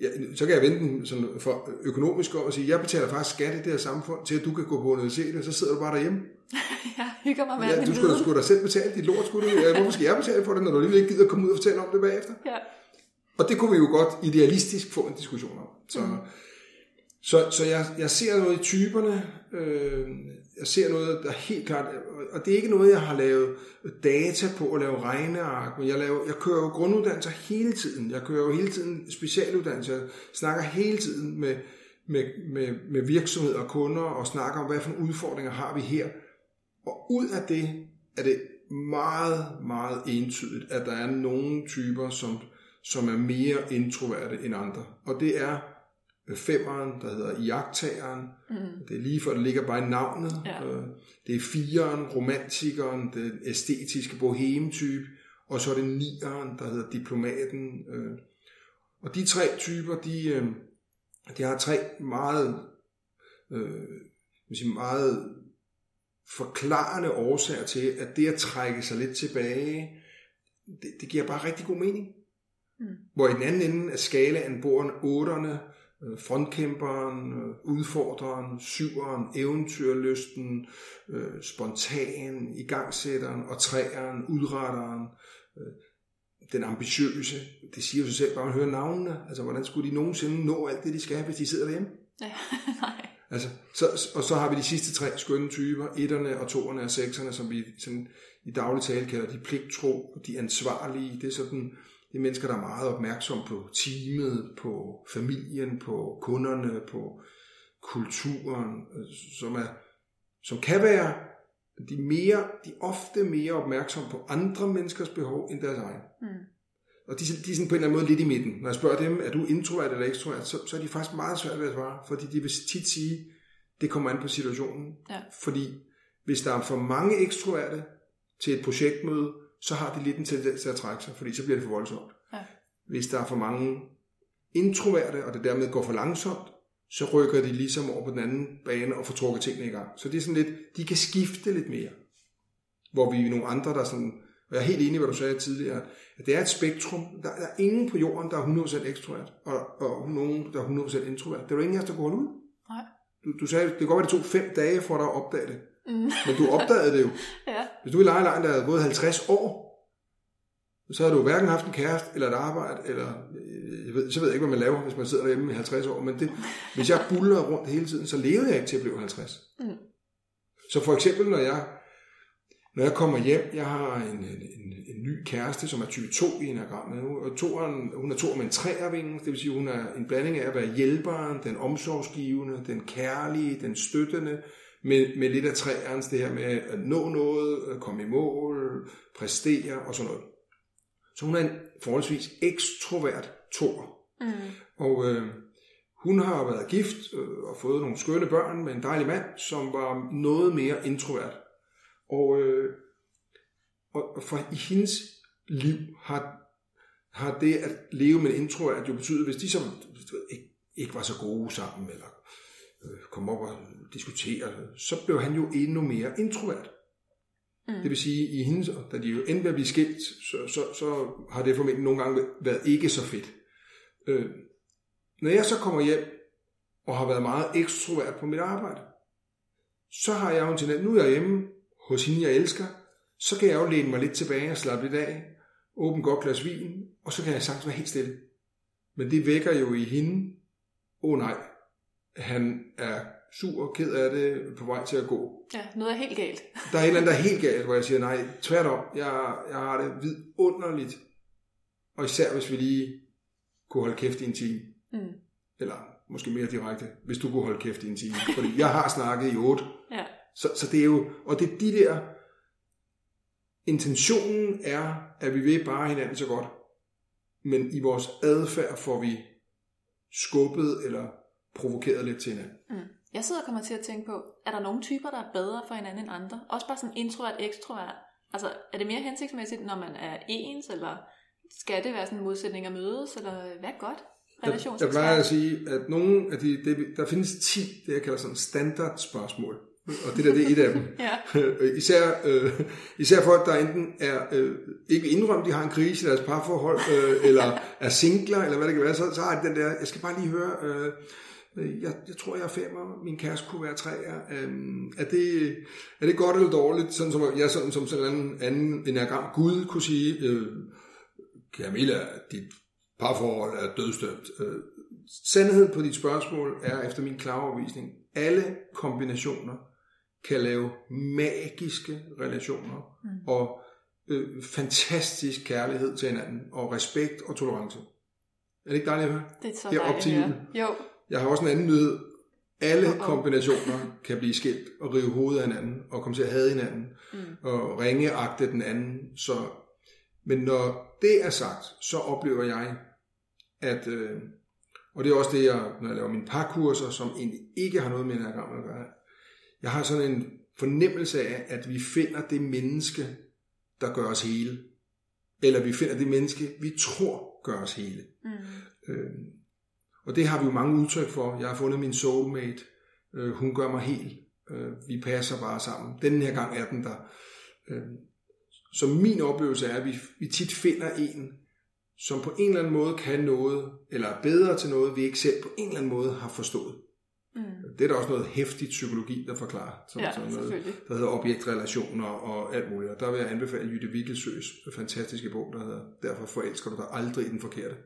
Ja, så kan jeg vente den sådan for økonomisk om og sige, jeg betaler faktisk skat i det her samfund til, at du kan gå på universitetet, så sidder du bare derhjemme. Jeg hygger mig med Ja, du skulle, skulle da selv betale dit lort, skulle du? Ja, hvorfor skal jeg betale for det, når du alligevel ikke gider komme ud og fortælle om det bagefter? Ja. Og det kunne vi jo godt idealistisk få en diskussion om. Så, mm. så, så jeg, jeg ser noget i typerne, øh, jeg ser noget, der helt klart, og det er ikke noget, jeg har lavet data på at lave regneark, men jeg, laver, jeg kører jo grunduddannelser hele tiden. Jeg kører jo hele tiden specialuddannelser. Jeg snakker hele tiden med, med, med, med virksomheder og kunder og snakker om, hvad for nogle udfordringer har vi her. Og ud af det er det meget, meget entydigt, at der er nogle typer, som, som er mere introverte end andre. Og det er femeren, der hedder iagtageren. Mm. Det er lige for, det ligger bare i navnet. Ja. Øh, Det er fireren, romantikeren, den æstetiske boheme-type. Og så er det nieren, der hedder diplomaten. øh. Og de tre typer, de, øh, de har tre meget, øh, sige, meget forklarende årsager til, at det at trække sig lidt tilbage, det, det giver bare rigtig god mening. Mm. Hvor i den anden ende af skalaen bor otterne, frontkæmperen, øh, udfordreren, syveren, eventyrlysten, øh, spontan, igangsætteren og træeren, udretteren, øh, den ambitiøse. Det siger jo sig selv, bare man hører navnene. Altså, hvordan skulle de nogensinde nå alt det, de skal, hvis de sidder derhjemme? Ja, nej. Altså, så, og så har vi de sidste tre skønne typer, etterne og toerne og sekserne, som vi sådan, i daglig tale kalder de pligtro, de ansvarlige. Det er sådan, det er mennesker, der er meget opmærksomme på teamet, på familien, på kunderne, på kulturen, øh, som, er, som kan være de, mere, de er ofte mere opmærksomme på andre menneskers behov end deres egen. Mm. Og de, de er sådan på en eller anden måde lidt i midten. Når jeg spørger dem, er du introvert eller ekstrovert, så, så er de faktisk meget svært ved at svare, fordi de vil tit sige, det kommer an på situationen. Ja. Fordi hvis der er for mange ekstroverte til et projektmøde, så har de lidt en tendens til at trække sig, fordi så bliver det for voldsomt. Ja. Hvis der er for mange introverte, og det dermed går for langsomt, så rykker de ligesom over på den anden bane og får trukket tingene i gang. Så det er sådan lidt, de kan skifte lidt mere. Hvor vi er nogle andre, der er sådan, og jeg er helt enig i, hvad du sagde tidligere, at det er et spektrum. Der, der er ingen på jorden, der er 100% ekstrovert, og, og nogen, der er 100% introvert. Det er jo ingen af os, der går ud. Nej. Du, du sagde, det kan godt være, det tog fem dage for dig at opdage det. Mm. Men du opdagede det jo. Ja. Hvis du i lejelejren, der havde gået 50 år, så har du hverken haft en kæreste eller et arbejde, eller øh, jeg ved, så ved jeg ikke, hvad man laver, hvis man sidder derhjemme i 50 år. Men det, hvis jeg buller rundt hele tiden, så levede jeg ikke til at blive 50. Mm. Så for eksempel, når jeg, Når jeg kommer hjem, jeg har en, en, en, en ny kæreste, som er type 2 i enagrammet. Og toeren, hun er to med en træervinge, det vil sige, hun er en blanding af at være hjælperen, den omsorgsgivende, den kærlige, den støttende, med, med lidt af træernes det her med at nå noget, komme i mål, præstere og sådan noget. Så hun er en forholdsvis ekstrovert tor. Mm. Og øh, hun har været gift øh, og fået nogle skønne børn med en dejlig mand, som var noget mere introvert. Og, øh, og for i hendes liv har, har det at leve med en introvert jo betydet, hvis de så ikke, ikke var så gode sammen, eller øh, kom op og diskutere, så blev han jo endnu mere introvert. Mm. Det vil sige, i hendes, da de jo endte med at blive skilt, så, så, så har det formentlig nogle gange været ikke så fedt. Øh, når jeg så kommer hjem og har været meget ekstrovert på mit arbejde, så har jeg jo en tendens, nu er jeg hjemme hos hende, jeg elsker, så kan jeg jo læne mig lidt tilbage og slappe lidt af, åbne godt glas vin, og så kan jeg sagtens være helt stille. Men det vækker jo i hende, åh oh, nej, han er sur og ked af det, på vej til at gå. Ja, noget er helt galt. der er et eller andet, der er helt galt, hvor jeg siger, nej, tværtom, jeg, jeg har det vidunderligt. Og især hvis vi lige kunne holde kæft i en time. Mm. Eller måske mere direkte, hvis du kunne holde kæft i en time. Fordi jeg har snakket i otte. Ja. Så, så det er jo, og det er de der, intentionen er, at vi vil bare hinanden så godt. Men i vores adfærd får vi skubbet eller provokeret lidt til hinanden. Mm. Jeg sidder og kommer til at tænke på, er der nogle typer, der er bedre for hinanden end andre? Også bare sådan introvert, ekstrovert. Altså, er det mere hensigtsmæssigt, når man er ens, eller skal det være sådan en modsætning at mødes, eller hvad godt? Jeg, jeg plejer at sige, at nogle af de, det, der findes 10, det jeg kalder sådan standard spørgsmål. Og det der, det er et af dem. ja. især, øh, især folk, der enten er øh, ikke indrømt, de har en krise i deres parforhold, øh, eller er singler, eller hvad det kan være, så, så har de den der, jeg skal bare lige høre, øh, jeg, jeg tror, jeg er femmer, min kæreste kunne være træer. Øh, er, det, er det godt eller dårligt? Sådan som jeg sådan, som sådan en anden enagram Gud kunne sige, øh, Camilla, dit parforhold er dødstømt. Øh, sandheden på dit spørgsmål er efter min klare overvisning, alle kombinationer kan lave magiske relationer mm. og øh, fantastisk kærlighed til hinanden og respekt og tolerance. Er det ikke dejligt at høre? Det er så det er dejligt at høre. Jo. Jeg har også en anden nyhed. Alle oh, oh. kombinationer kan blive skilt og rive hovedet af hinanden og komme til at have hinanden mm. og ringeagte den anden. Så, men når det er sagt, så oplever jeg, at, øh, og det er også det, jeg, når jeg laver mine parkurser, som egentlig ikke har noget med en at gøre, jeg har sådan en fornemmelse af, at vi finder det menneske, der gør os hele. Eller vi finder det menneske, vi tror gør os hele. Mm. Øh, og det har vi jo mange udtryk for. Jeg har fundet min soulmate. Øh, hun gør mig helt. Øh, vi passer bare sammen. Den her gang er den der. Øh, så min oplevelse er, at vi, vi tit finder en, som på en eller anden måde kan noget, eller er bedre til noget, vi ikke selv på en eller anden måde har forstået. Mm. Det er der også noget hæftigt psykologi, der forklarer. Som, ja, sådan noget, der hedder objektrelationer og alt muligt. Og der vil jeg anbefale Jytte Wittelsøs fantastiske bog, der hedder Derfor forelsker du dig aldrig i den forkerte.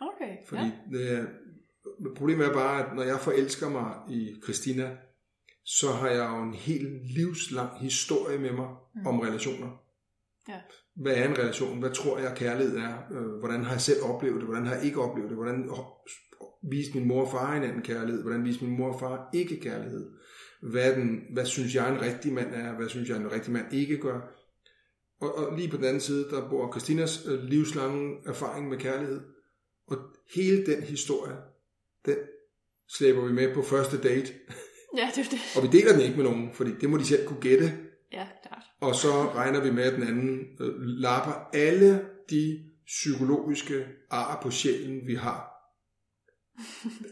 Okay, Fordi ja. det er, problemet er bare, at når jeg forelsker mig i Christina, så har jeg jo en helt livslang historie med mig mm. om relationer. Ja. Hvad er en relation? Hvad tror jeg kærlighed er? Øh, hvordan har jeg selv oplevet det? Hvordan har jeg ikke oplevet det? Hvordan viste min mor og far hinanden kærlighed? Hvordan viste min mor og far ikke kærlighed? Hvad, den, hvad synes jeg en rigtig mand er? Hvad synes jeg en rigtig mand ikke gør? Og, og lige på den anden side, der bor Christinas øh, livslange erfaring med kærlighed. Og hele den historie, den slæber vi med på første date. Ja, det er det. og vi deler den ikke med nogen, fordi det må de selv kunne gætte. Ja, klart. Og så regner vi med, at den anden øh, lapper alle de psykologiske ar på sjælen, vi har.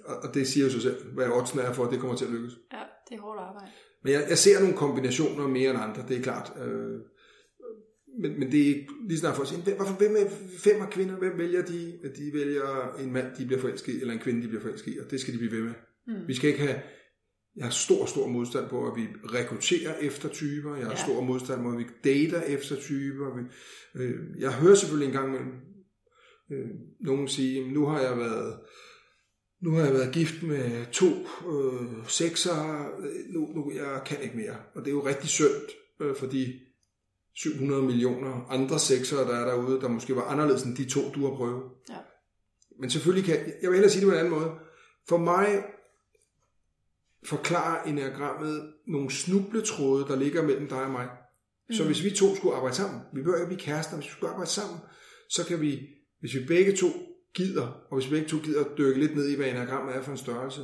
og det siger jo sig selv, hvad oddsene er for, at det kommer til at lykkes. Ja, det er hårdt arbejde. Men jeg, jeg ser nogle kombinationer mere end andre, det er klart. Øh, men, men det er ikke lige snart for at sige, hvorfor, hvem er fem af kvinder, hvem vælger de? De vælger en mand, de bliver forelsket i, eller en kvinde, de bliver forelsket i, og det skal de blive ved med. Mm. Vi skal ikke have, jeg har stor, stor modstand på, at vi rekrutterer efter typer. Jeg har ja. stor modstand på, at vi dater efter typer. Vi, øh, jeg hører selvfølgelig engang mellem øh, nogen sige, nu har jeg været nu har jeg været gift med to øh, sekser, nu, nu jeg kan ikke mere. Og det er jo rigtig synd, øh, fordi 700 millioner andre sekser, der er derude, der måske var anderledes end de to, du har prøvet. Ja. Men selvfølgelig kan, jeg vil hellere sige det på en anden måde. For mig forklarer enagrammet nogle snubletråde, der ligger mellem dig og mig. Mm. Så hvis vi to skulle arbejde sammen, vi behøver ikke blive kærester, hvis vi skulle arbejde sammen, så kan vi, hvis vi begge to gider, og hvis vi begge to gider dykke lidt ned i, hvad enagrammet er for en størrelse,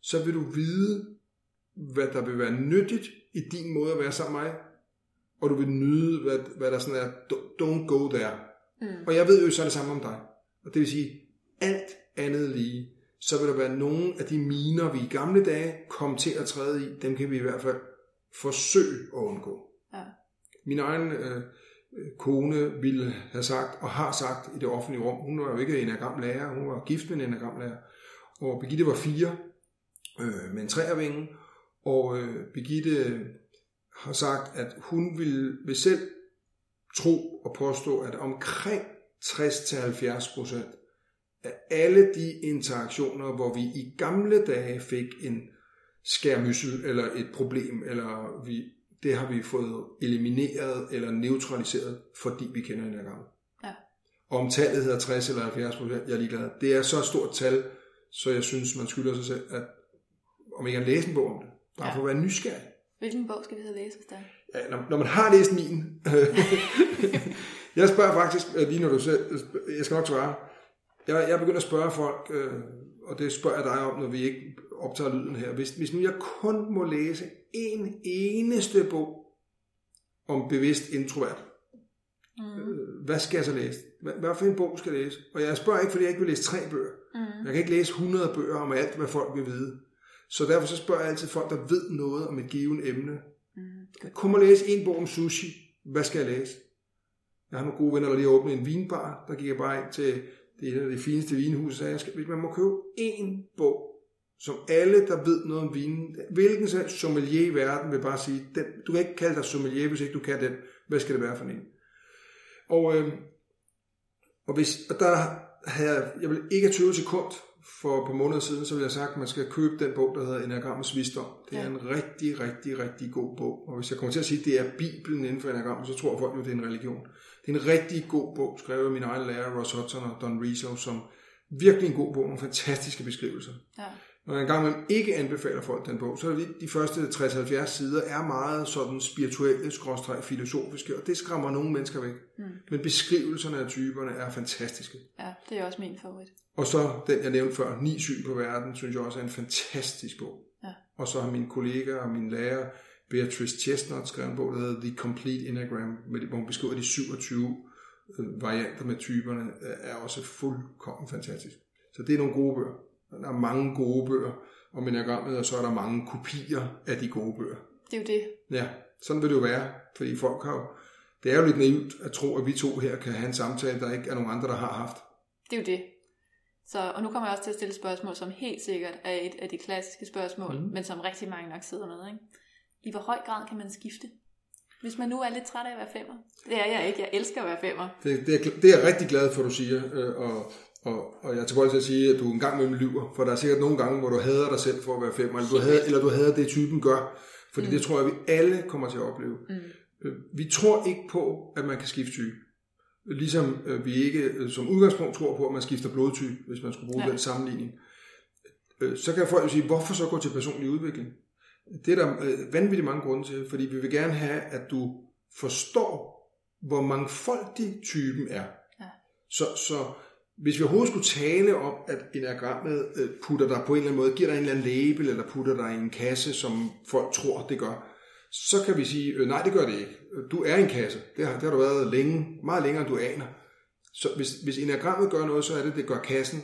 så vil du vide, hvad der vil være nyttigt i din måde at være sammen med mig, og du vil nyde, hvad, hvad der sådan er, don't go there. Mm. Og jeg ved jo så det samme om dig. Og det vil sige, alt andet lige, så vil der være nogle af de miner, vi i gamle dage kom til at træde i, dem kan vi i hvert fald forsøge at undgå. Ja. Min egen øh, kone ville have sagt, og har sagt i det offentlige rum, hun var jo ikke en enagram lærer, hun var gift med en enagram lærer, og Birgitte var fire, øh, med en træervinge, og øh, Birgitte har sagt, at hun vil, vil selv tro og påstå, at omkring 60-70 procent af alle de interaktioner, hvor vi i gamle dage fik en skærmyssel eller et problem, eller vi, det har vi fået elimineret eller neutraliseret, fordi vi kender en gang. Ja. Om tallet hedder 60 eller 70 procent, jeg er ligeglad. Det er så et stort tal, så jeg synes, man skylder sig selv, at om ikke at læse en bog om det, bare ja. for at være nysgerrig. Hvilken bog skal vi så læse hos dig? Ja, når, når man har læst min. jeg spørger faktisk, øh, lige når du selv, jeg skal nok svare, jeg, jeg begynder at spørge folk, øh, og det spørger jeg dig om, når vi ikke optager lyden her. Hvis, hvis nu jeg kun må læse en eneste bog om bevidst introvert, mm. øh, hvad skal jeg så læse? Hvad, hvad for en bog skal jeg læse? Og jeg spørger ikke, fordi jeg ikke vil læse tre bøger. Mm. Jeg kan ikke læse 100 bøger om alt, hvad folk vil vide. Så derfor så spørger jeg altid folk, der ved noget om et givet emne. Mm. Kun må læse en bog om sushi. Hvad skal jeg læse? Jeg har nogle gode venner, der lige har åbnet en vinbar. Der gik jeg bare ind til det er et af de fineste vinhus, jeg skal, hvis man må købe én bog, som alle, der ved noget om vinen, hvilken sommelier i verden vil bare sige, den, du kan ikke kalde dig sommelier, hvis ikke du kan den. Hvad skal det være for en? Og, øh, og, hvis, og der havde jeg, jeg vil ikke have 20 sekund for på måneder siden, så vil jeg have sagt, at man skal købe den bog, der hedder Enagrammens Visdom. Det er ja. en rigtig, rigtig, rigtig god bog. Og hvis jeg kommer til at sige, at det er Bibelen inden for Enagrammet, så tror folk jo, det er en religion. Det er en rigtig god bog, skrevet af min egen lærer, Ross Hudson og Don Rizzo, som virkelig en god bog, nogle fantastiske beskrivelser. Ja. Når jeg engang man ikke anbefaler folk den bog, så er det de første 60-70 sider er meget sådan spirituelle, skråstrej, filosofiske, og det skræmmer nogle mennesker væk. Mm. Men beskrivelserne af typerne er fantastiske. Ja, det er også min favorit. Og så den, jeg nævnte før, Ni syn på verden, synes jeg også er en fantastisk bog. Ja. Og så har min kollega og min lærer, Beatrice Chestnut, skrevet en bog, der hedder The Complete Enneagram, hvor hun beskriver de 27 øh, varianter med typerne, er også fuldkommen fantastisk. Så det er nogle gode bøger. Der er mange gode bøger om enagrammet, og så er der mange kopier af de gode bøger. Det er jo det. Ja, sådan vil det jo være, fordi folk har jo, det er jo lidt naivt at tro, at vi to her kan have en samtale, der ikke er nogen andre, der har haft. Det er jo det. Så, og nu kommer jeg også til at stille spørgsmål, som helt sikkert er et af de klassiske spørgsmål, mm. men som rigtig mange nok sidder med. Ikke? I hvor høj grad kan man skifte? Hvis man nu er lidt træt af at være femmer. Det er jeg ikke. Jeg elsker at være femmer. Det, det, er, det er jeg rigtig glad for, du siger. Øh, og, og, og jeg er tilbøjelig til at sige, at du en gang imellem lyver. For der er sikkert nogle gange, hvor du hader dig selv for at være femmer. Eller du hader, eller du hader det, typen gør. Fordi mm. det tror jeg, vi alle kommer til at opleve. Mm. Øh, vi tror ikke på, at man kan skifte type. Ligesom øh, vi ikke øh, som udgangspunkt tror på, at man skifter blodtype, hvis man skulle bruge ja. den sammenligning. Øh, så kan folk jo sige, hvorfor så gå til personlig udvikling? Det er der vanvittigt mange grunde til, fordi vi vil gerne have, at du forstår, hvor mangfoldig typen er. Ja. Så, så hvis vi overhovedet skulle tale om, at enagrammet putter dig på en eller anden måde, giver dig en eller anden label, eller putter dig i en kasse, som folk tror, det gør, så kan vi sige, øh, nej, det gør det ikke. Du er en kasse. Det har, det har du været længe, meget længere, end du aner. Så hvis, hvis enagrammet gør noget, så er det, at det gør kassen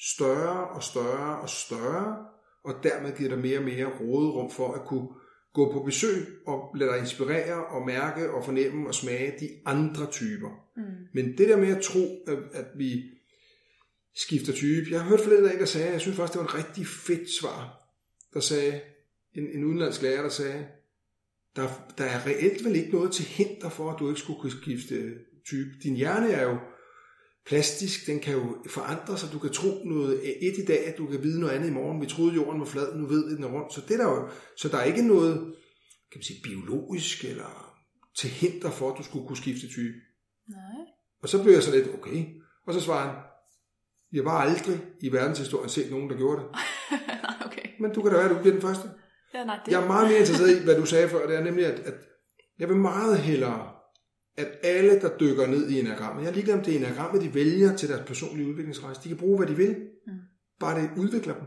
større og større og større, og dermed giver dig mere og mere råderum for at kunne gå på besøg og lade dig inspirere og mærke og fornemme og smage de andre typer. Mm. Men det der med at tro, at vi skifter type. Jeg har hørt flere af der sagde, jeg synes faktisk, det var et rigtig fedt svar, der sagde, en, en udenlandsk lærer, der sagde, der, der er reelt vel ikke noget til hinder for, at du ikke skulle kunne skifte type. Din hjerne er jo plastisk, den kan jo forandre sig. Du kan tro noget et i dag, at du kan vide noget andet i morgen. Vi troede, jorden var flad, nu ved vi, den er rundt. Så, det der jo, så der er ikke noget kan man sige, biologisk eller til hinder for, at du skulle kunne skifte type. Nej. Og så blev jeg så lidt, okay. Og så svarer han, jeg var aldrig i verdenshistorien set nogen, der gjorde det. Okay. Men du kan da være, at du bliver den første. Ja, nej, det... Jeg er meget mere interesseret i, hvad du sagde før. Det er nemlig, at, at jeg vil meget hellere, at alle, der dykker ned i enagrammet, jeg er ligeglad om det er enagrammet, de vælger til deres personlige udviklingsrejse. De kan bruge, hvad de vil. Mm. Bare det udvikler dem.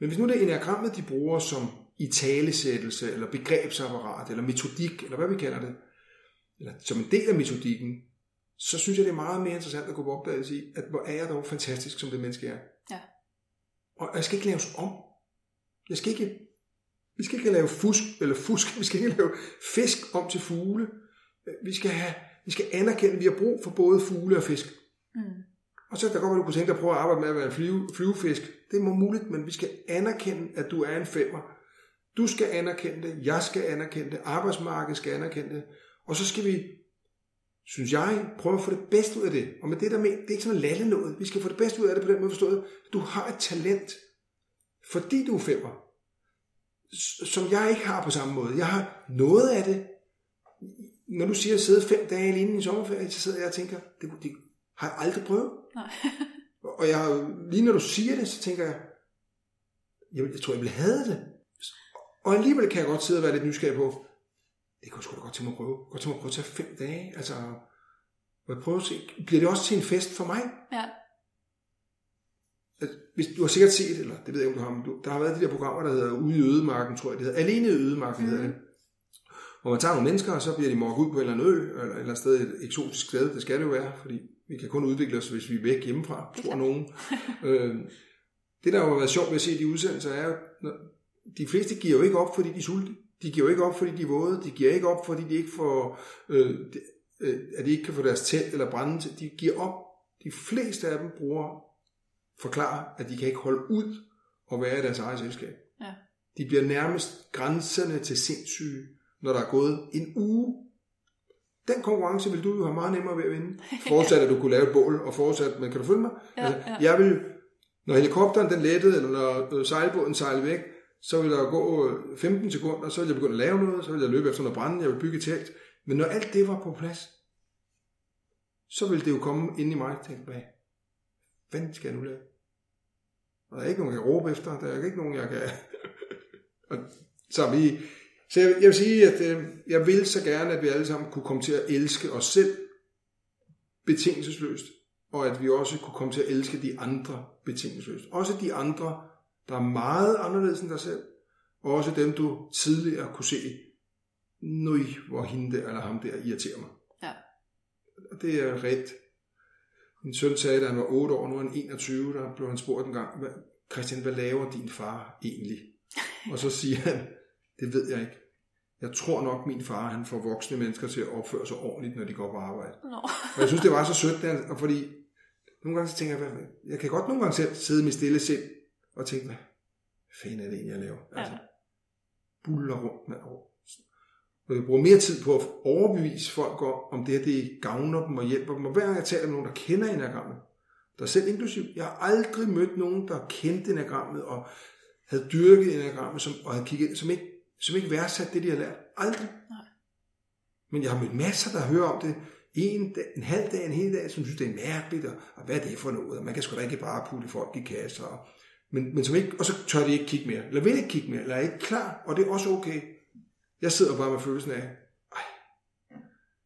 Men hvis nu det er enagrammet, de bruger som i talesættelse, eller begrebsapparat, eller metodik, eller hvad vi kalder det, eller som en del af metodikken, så synes jeg, det er meget mere interessant at gå på opdagelse i, at hvor er jeg dog fantastisk, som det menneske er. Ja. Og jeg skal ikke laves om. Jeg skal ikke, vi skal ikke lave fusk, eller fusk, vi skal ikke lave fisk om til fugle. Vi skal, have, vi skal anerkende, at vi har brug for både fugle og fisk. Mm. Og så kan godt være, du kunne tænke dig at prøve at arbejde med at være en flyve, flyvefisk. Det er muligt, men vi skal anerkende, at du er en femmer. Du skal anerkende det, jeg skal anerkende det, arbejdsmarkedet skal anerkende det. Og så skal vi, synes jeg, prøve at få det bedste ud af det. Og med det der med, det er ikke sådan lalle noget. Vi skal få det bedste ud af det på den måde forstået. Du har et talent, fordi du er femmer, som jeg ikke har på samme måde. Jeg har noget af det. Når du siger at sidde fem dage alene i sommerferie, så sidder jeg og tænker, det, kunne- det har jeg aldrig prøvet. Nej. Og jeg, lige når du siger det, så tænker jeg, jeg, jeg tror, jeg ville have det. Og alligevel kan jeg godt sidde og være lidt nysgerrig på, det kunne sgu da godt til mig at prøve. Godt til mig at prøve at tage fem dage. Altså, og jeg prøver at se, bliver det også til en fest for mig? Ja. At hvis du har sikkert set, eller det ved jeg ikke, om du har, men du, der har været de der programmer, der hedder Ude i Ødemarken, tror jeg det hedder. Alene i Ødemarken mm. hedder det. Hvor man tager nogle mennesker, og så bliver de morget ud på en eller anden ø, eller et eller andet sted, et eksotisk sted. Det skal det jo være, fordi vi kan kun udvikle os, hvis vi er væk hjemmefra, tror nogen. øh, det, der jo har været sjovt ved at se de udsendelser, er jo, de fleste giver jo ikke op, fordi de er sultne. De giver jo ikke op, fordi de er våde. De giver ikke op, fordi de ikke får, øh, de, øh, at de ikke kan få deres telt eller brænde til. De giver op. De fleste af dem bruger, forklarer, at de kan ikke holde ud og være i deres eget selskab. Ja. De bliver nærmest grænserne til sindssyge, når der er gået en uge. Den konkurrence vil du jo have meget nemmere ved at vinde. Forudsat, at du kunne lave et bål, og forudsat, men kan du følge mig? Ja, altså, ja. Jeg vil, når helikopteren den lettede, eller når sejlbåden sejlede væk, så vil der gå øh, 15 sekunder, så vil jeg begynde at lave noget, så vil jeg løbe efter noget brænde, jeg vil bygge et telt. Men når alt det var på plads, så vil det jo komme ind i mig og tænke, hvad fanden skal jeg nu lave? Og der er ikke nogen, jeg kan råbe efter, der er ikke nogen, jeg kan... Og så vi, så jeg, jeg vil sige, at øh, jeg vil så gerne, at vi alle sammen kunne komme til at elske os selv betingelsesløst, og at vi også kunne komme til at elske de andre betingelsesløst. Også de andre, der er meget anderledes end dig selv, og også dem, du tidligere kunne se, nøj, hvor hende der eller ham der irriterer mig. Ja. Det er ret. Min søn sagde, da han var 8 år, nu er han 21, der blev han spurgt en gang, "Hvad- Christian, hvad laver din far egentlig? Og så siger han, det ved jeg ikke. Jeg tror nok, min far han får voksne mennesker til at opføre sig ordentligt, når de går på arbejde. Nå. Og jeg synes, det var så sødt, der, og fordi nogle gange så tænker jeg, jeg kan godt nogle gange selv sidde med stille sind og tænke, hvad fanden er det egentlig, jeg laver? Altså, buller rundt med og jeg bruger mere tid på at overbevise folk om, om det her det gavner dem og hjælper dem. Og hver gang jeg taler med nogen, der kender enagrammet, der er selv inklusiv, jeg har aldrig mødt nogen, der kendte enagrammet og havde dyrket enagrammet som, og havde kigget som ikke, som ikke værdsat det, de har lært. Aldrig. Nej. Men jeg har mødt masser, der hører om det en, dag, en halv dag, en hel dag, som synes, det er mærkeligt, og, og hvad er det for noget, og man kan sgu da ikke bare putte folk i kasser. Og, men, men som ikke, og så tør de ikke kigge mere, eller vil ikke kigge mere, eller er ikke klar, og det er også okay. Jeg sidder bare med følelsen af, ej,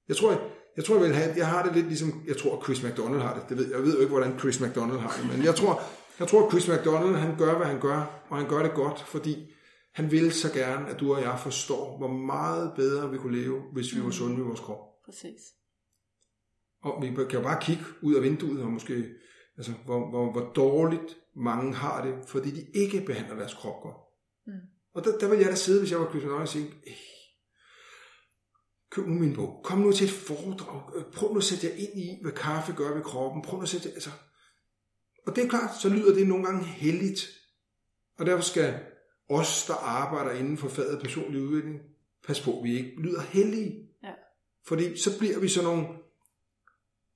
jeg tror, jeg, jeg tror, jeg vil have, jeg har det lidt ligesom, jeg tror, Chris McDonald har det. det ved, jeg ved jo ikke, hvordan Chris McDonald har det, men jeg tror, jeg tror, Chris McDonald, han gør, hvad han gør, og han gør det godt, fordi han vil så gerne, at du og jeg forstår, hvor meget bedre vi kunne leve, hvis vi var sunde med vores krop. Præcis. Og vi kan jo bare kigge ud af vinduet, og måske, altså, hvor, hvor, hvor dårligt mange har det, fordi de ikke behandler deres krop godt. Mm. Og der, der vil jeg da sidde, hvis jeg var Chris McDonald, og sige, "Ej, køb nu min bog, kom nu til et foredrag, Øh, prøv nu at sætte jer ind i, hvad kaffe gør ved kroppen, prøv nu at sætte jer, altså. Og det er klart, så lyder det nogle gange heldigt. Og derfor skal os, der arbejder inden for faget personlig udvikling, passe på, at vi ikke lyder heldige. Ja. Fordi så bliver vi sådan nogle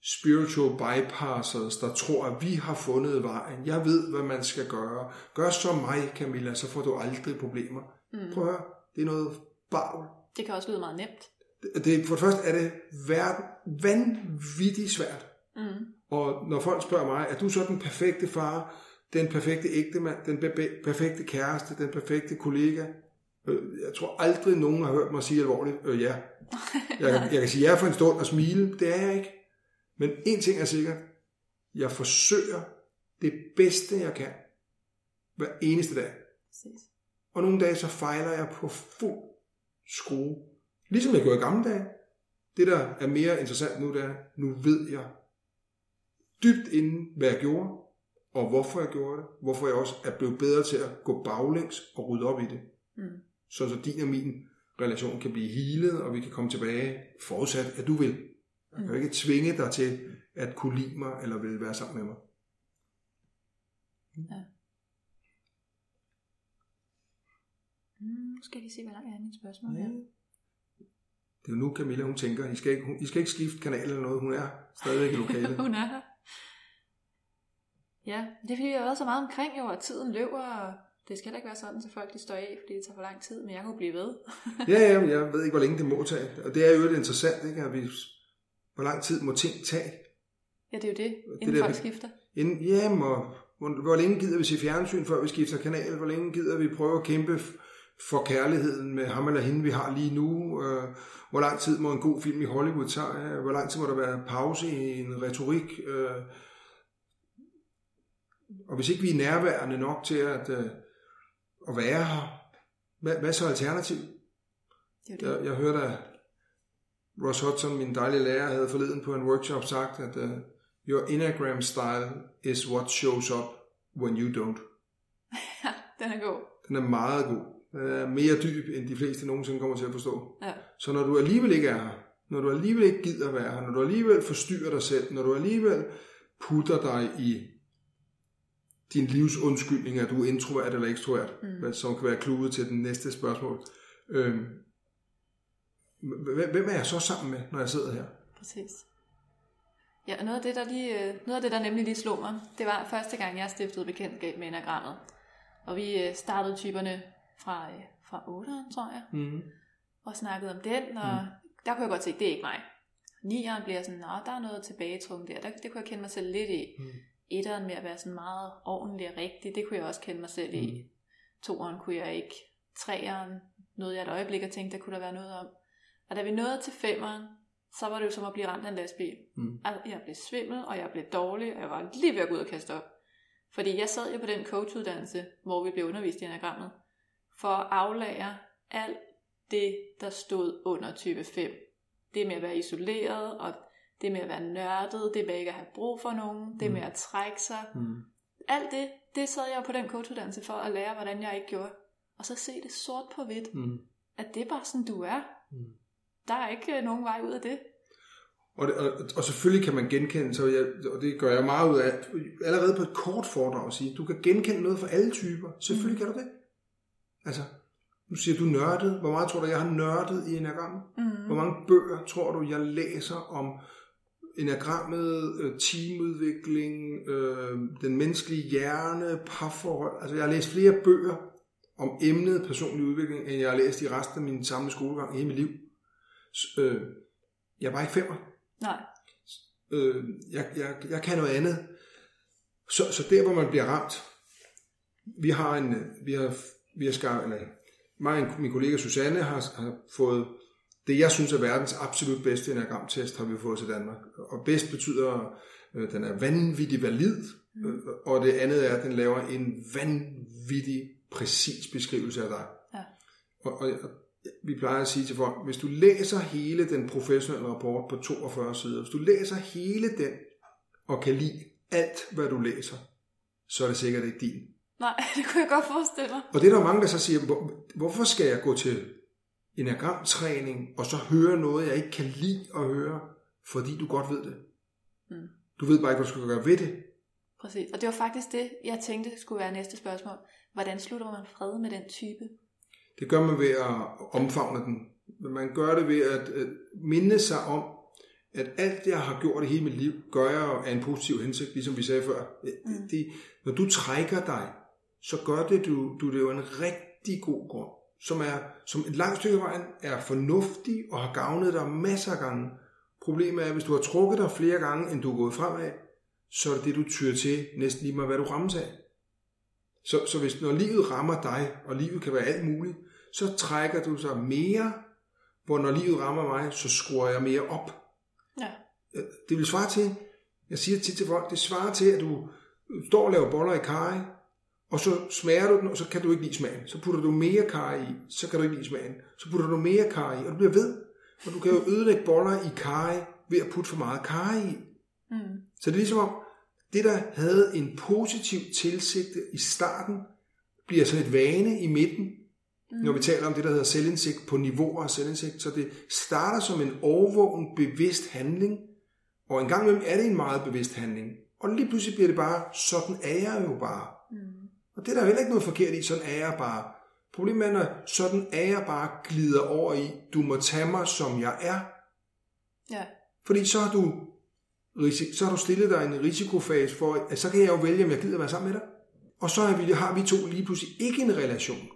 spiritual bypassers, der tror, at vi har fundet vejen. Jeg ved, hvad man skal gøre. Gør som mig, Camilla, så får du aldrig problemer. Mm. Prøv at høre, det er noget bagl. Det kan også lyde meget nemt. Det, for det første er det verden, vanvittigt svært. Mm. Og når folk spørger mig, er du så den perfekte far, den perfekte ægtemand, den pe- perfekte kæreste, den perfekte kollega? Øh, Jeg tror aldrig, nogen har hørt mig sige alvorligt, øh, ja. Jeg, kan- jeg kan sige ja for en stund og smile, det er jeg ikke. Men en ting er sikkert, jeg forsøger det bedste, jeg kan, hver eneste dag. Præcis. Og nogle dage så fejler jeg på fuld skrue. Ligesom jeg gjorde i gamle dage. Det, der er mere interessant nu, det er, nu ved jeg dybt inden, hvad jeg gjorde, og hvorfor jeg gjorde det. Hvorfor jeg også er blevet bedre til at gå baglæns og rydde op i det. Mm. Så, så din og min relation kan blive healet, og vi kan komme tilbage, forudsat at du vil. Jeg kan jo ikke tvinge dig til at kunne lide mig, eller vil være sammen med mig. Mm, nu skal jeg lige se, hvad der er i mit spørgsmål. Ja. Ja. Det er jo nu, Camilla, hun tænker, I skal ikke, hun, I skal ikke skifte kanal eller noget. Hun er stadigvæk i lokalet. Hun er her. Ja, det er fordi, vi har været så meget omkring jo, og tiden løber, og det skal heller ikke være sådan, så folk de står af, fordi det tager for lang tid, men jeg kunne blive ved. Ja, ja, men jeg ved ikke, hvor længe det må tage. Og det er jo lidt interessant, ikke? At vi, hvor lang tid må ting tage? ja, det er jo det, inden der- folk skifter. Inden, jamen, og hvor, hvor længe gider vi se fjernsyn, før vi skifter kanal? Hvor længe gider vi prøve at kæmpe for kærligheden med ham eller hende, vi har lige nu? Øh, hvor lang tid må en god film i Hollywood tage? Hvor lang tid må der være pause i en retorik? Øh, og hvis ikke vi er nærværende nok til at, øh, at være her, hvad, hvad så alternativet? Det det. Jeg, jeg hørte, at Ross Hudson, min dejlige lærer, havde forleden på en workshop sagt, at uh, your Enneagram style is what shows up when you don't. Den er god. Den er meget god. Den er mere dyb, end de fleste nogensinde kommer til at forstå. Ja. Så når du alligevel ikke er her, når du alligevel ikke gider være her, når du alligevel forstyrrer dig selv, når du alligevel putter dig i din livs undskyldning, at du er introvert eller ekstrovert, mm. som kan være kludet til den næste spørgsmål. Øhm, hvem hvem er jeg så sammen med, når jeg sidder her? Præcis. Ja, og noget af det, der lige, øh, noget af det, der nemlig lige slog mig, det var første gang, jeg stiftede bekendtskab med enagrammet. Og vi øh, startede typerne fra, øh, fra 8'eren, tror jeg, Mm. og snakkede om den, og mm. der kunne jeg godt se, det er ikke mig. 9'eren bliver sådan, nå, der er noget tilbagetrukket der, der, det kunne jeg kende mig selv lidt i. Mm. Etteren med at være sådan meget ordentlig og rigtig, det kunne jeg også kende mig selv i. Toeren kunne jeg ikke. Treeren nåede jeg et øjeblik og tænkte, der kunne der være noget om. Og da vi nåede til femeren, så var det jo som at blive ramt af en lastbil. Mm. Altså, jeg blev svimmel, og jeg blev dårlig, og jeg var lige ved at gå ud og kaste op. Fordi jeg sad jo på den coachuddannelse, hvor vi blev undervist i enagrammet, for at aflære alt det, der stod under type 5. Det med at være isoleret, og det med at være nørdet, det med ikke at have brug for nogen, det med at trække sig. Mm. Alt det, det sad jeg på den coachuddannelse for at lære, hvordan jeg ikke gjorde. Og så se det sort på hvidt, Mm. at det er bare sådan, du er. Mm. Der er ikke øh, nogen vej ud af det. Og, det, og, og selvfølgelig kan man genkende, så jeg, og det gør jeg meget ud af, allerede på et kort foredrag at sige, du kan genkende noget for alle typer. Selvfølgelig kan du det. Altså, nu siger du nørdet. Hvor meget tror du, jeg har nørdet i enagrammet? Mm. Hvor mange bøger tror du, jeg læser om enagrammet, øh, teamudvikling, øh, den menneskelige hjerne, parforhold? Altså, jeg har læst flere bøger om emnet personlig udvikling, end jeg har læst i resten af min samlede skolegang i hele mit liv. S- øh, jeg er bare ikke femmer. Nej. Øh, jeg, jeg, jeg kan noget andet. Så, så der, hvor man bliver ramt, vi har en, vi har, vi har skar, eller mig og min kollega Susanne har, har fået det, jeg synes er verdens absolut bedste enagramtest, har vi fået til Danmark. Og bedst betyder, øh, den er vanvittig valid, øh, og det andet er, at den laver en vanvittig præcis beskrivelse af dig. Ja. Og, og, og vi plejer at sige til folk, hvis du læser hele den professionelle rapport på 42 sider, hvis du læser hele den, og kan lide alt, hvad du læser, så er det sikkert ikke din. Nej, det kunne jeg godt forestille mig. Og det er der mange, der så siger, hvor, hvorfor skal jeg gå til enagramtræning, og så høre noget, jeg ikke kan lide at høre, fordi du godt ved det. Mm. Du ved bare ikke, hvad du skal gøre ved det. Præcis. Og det var faktisk det, jeg tænkte skulle være næste spørgsmål. Hvordan slutter man fred med den type? Det gør man ved at omfavne den. Man gør det ved at minde sig om, at alt jeg har gjort i hele mit liv, gør jeg af en positiv hensigt, ligesom vi sagde før. Mm. Det, når du trækker dig, så gør det du, du det jo en rigtig god grund. som, er, som et langt stykke vejen er fornuftig og har gavnet dig masser af gange. Problemet er, at hvis du har trukket dig flere gange, end du er gået fremad, så er det det, du tyrer til næsten lige med, hvad du rammes af. Så, så hvis når livet rammer dig, og livet kan være alt muligt, så trækker du sig mere, hvor når livet rammer mig, så skruer jeg mere op. Ja. Det vil svare til, jeg siger tit til folk, det svarer til, at du står og laver boller i karry, og så smager du den, og så kan du ikke lide smagen. Så putter du mere karry i, så kan du ikke lide smagen. Så putter du mere karry i, og du bliver ved. Og du kan jo ødelægge boller i karry ved at putte for meget karry i. Mm. Så det er ligesom om, det der havde en positiv tilsigte i starten, bliver så et vane i midten, mm. når vi taler om det, der hedder selvindsigt på niveauer af selvindsigt. Så det starter som en overvågen, bevidst handling, og en gang imellem er det en meget bevidst handling. Og lige pludselig bliver det bare, sådan er jeg jo bare. Mm. Og det er der heller ikke noget forkert i, sådan er jeg bare. Problemet er, når sådan er jeg bare glider over i, du må tage mig, som jeg er. Ja. Fordi så har du, så har du stillet dig en risikofase for, at så kan jeg jo vælge, om jeg gider være sammen med dig. Og så har vi, har vi to lige pludselig ikke en relation.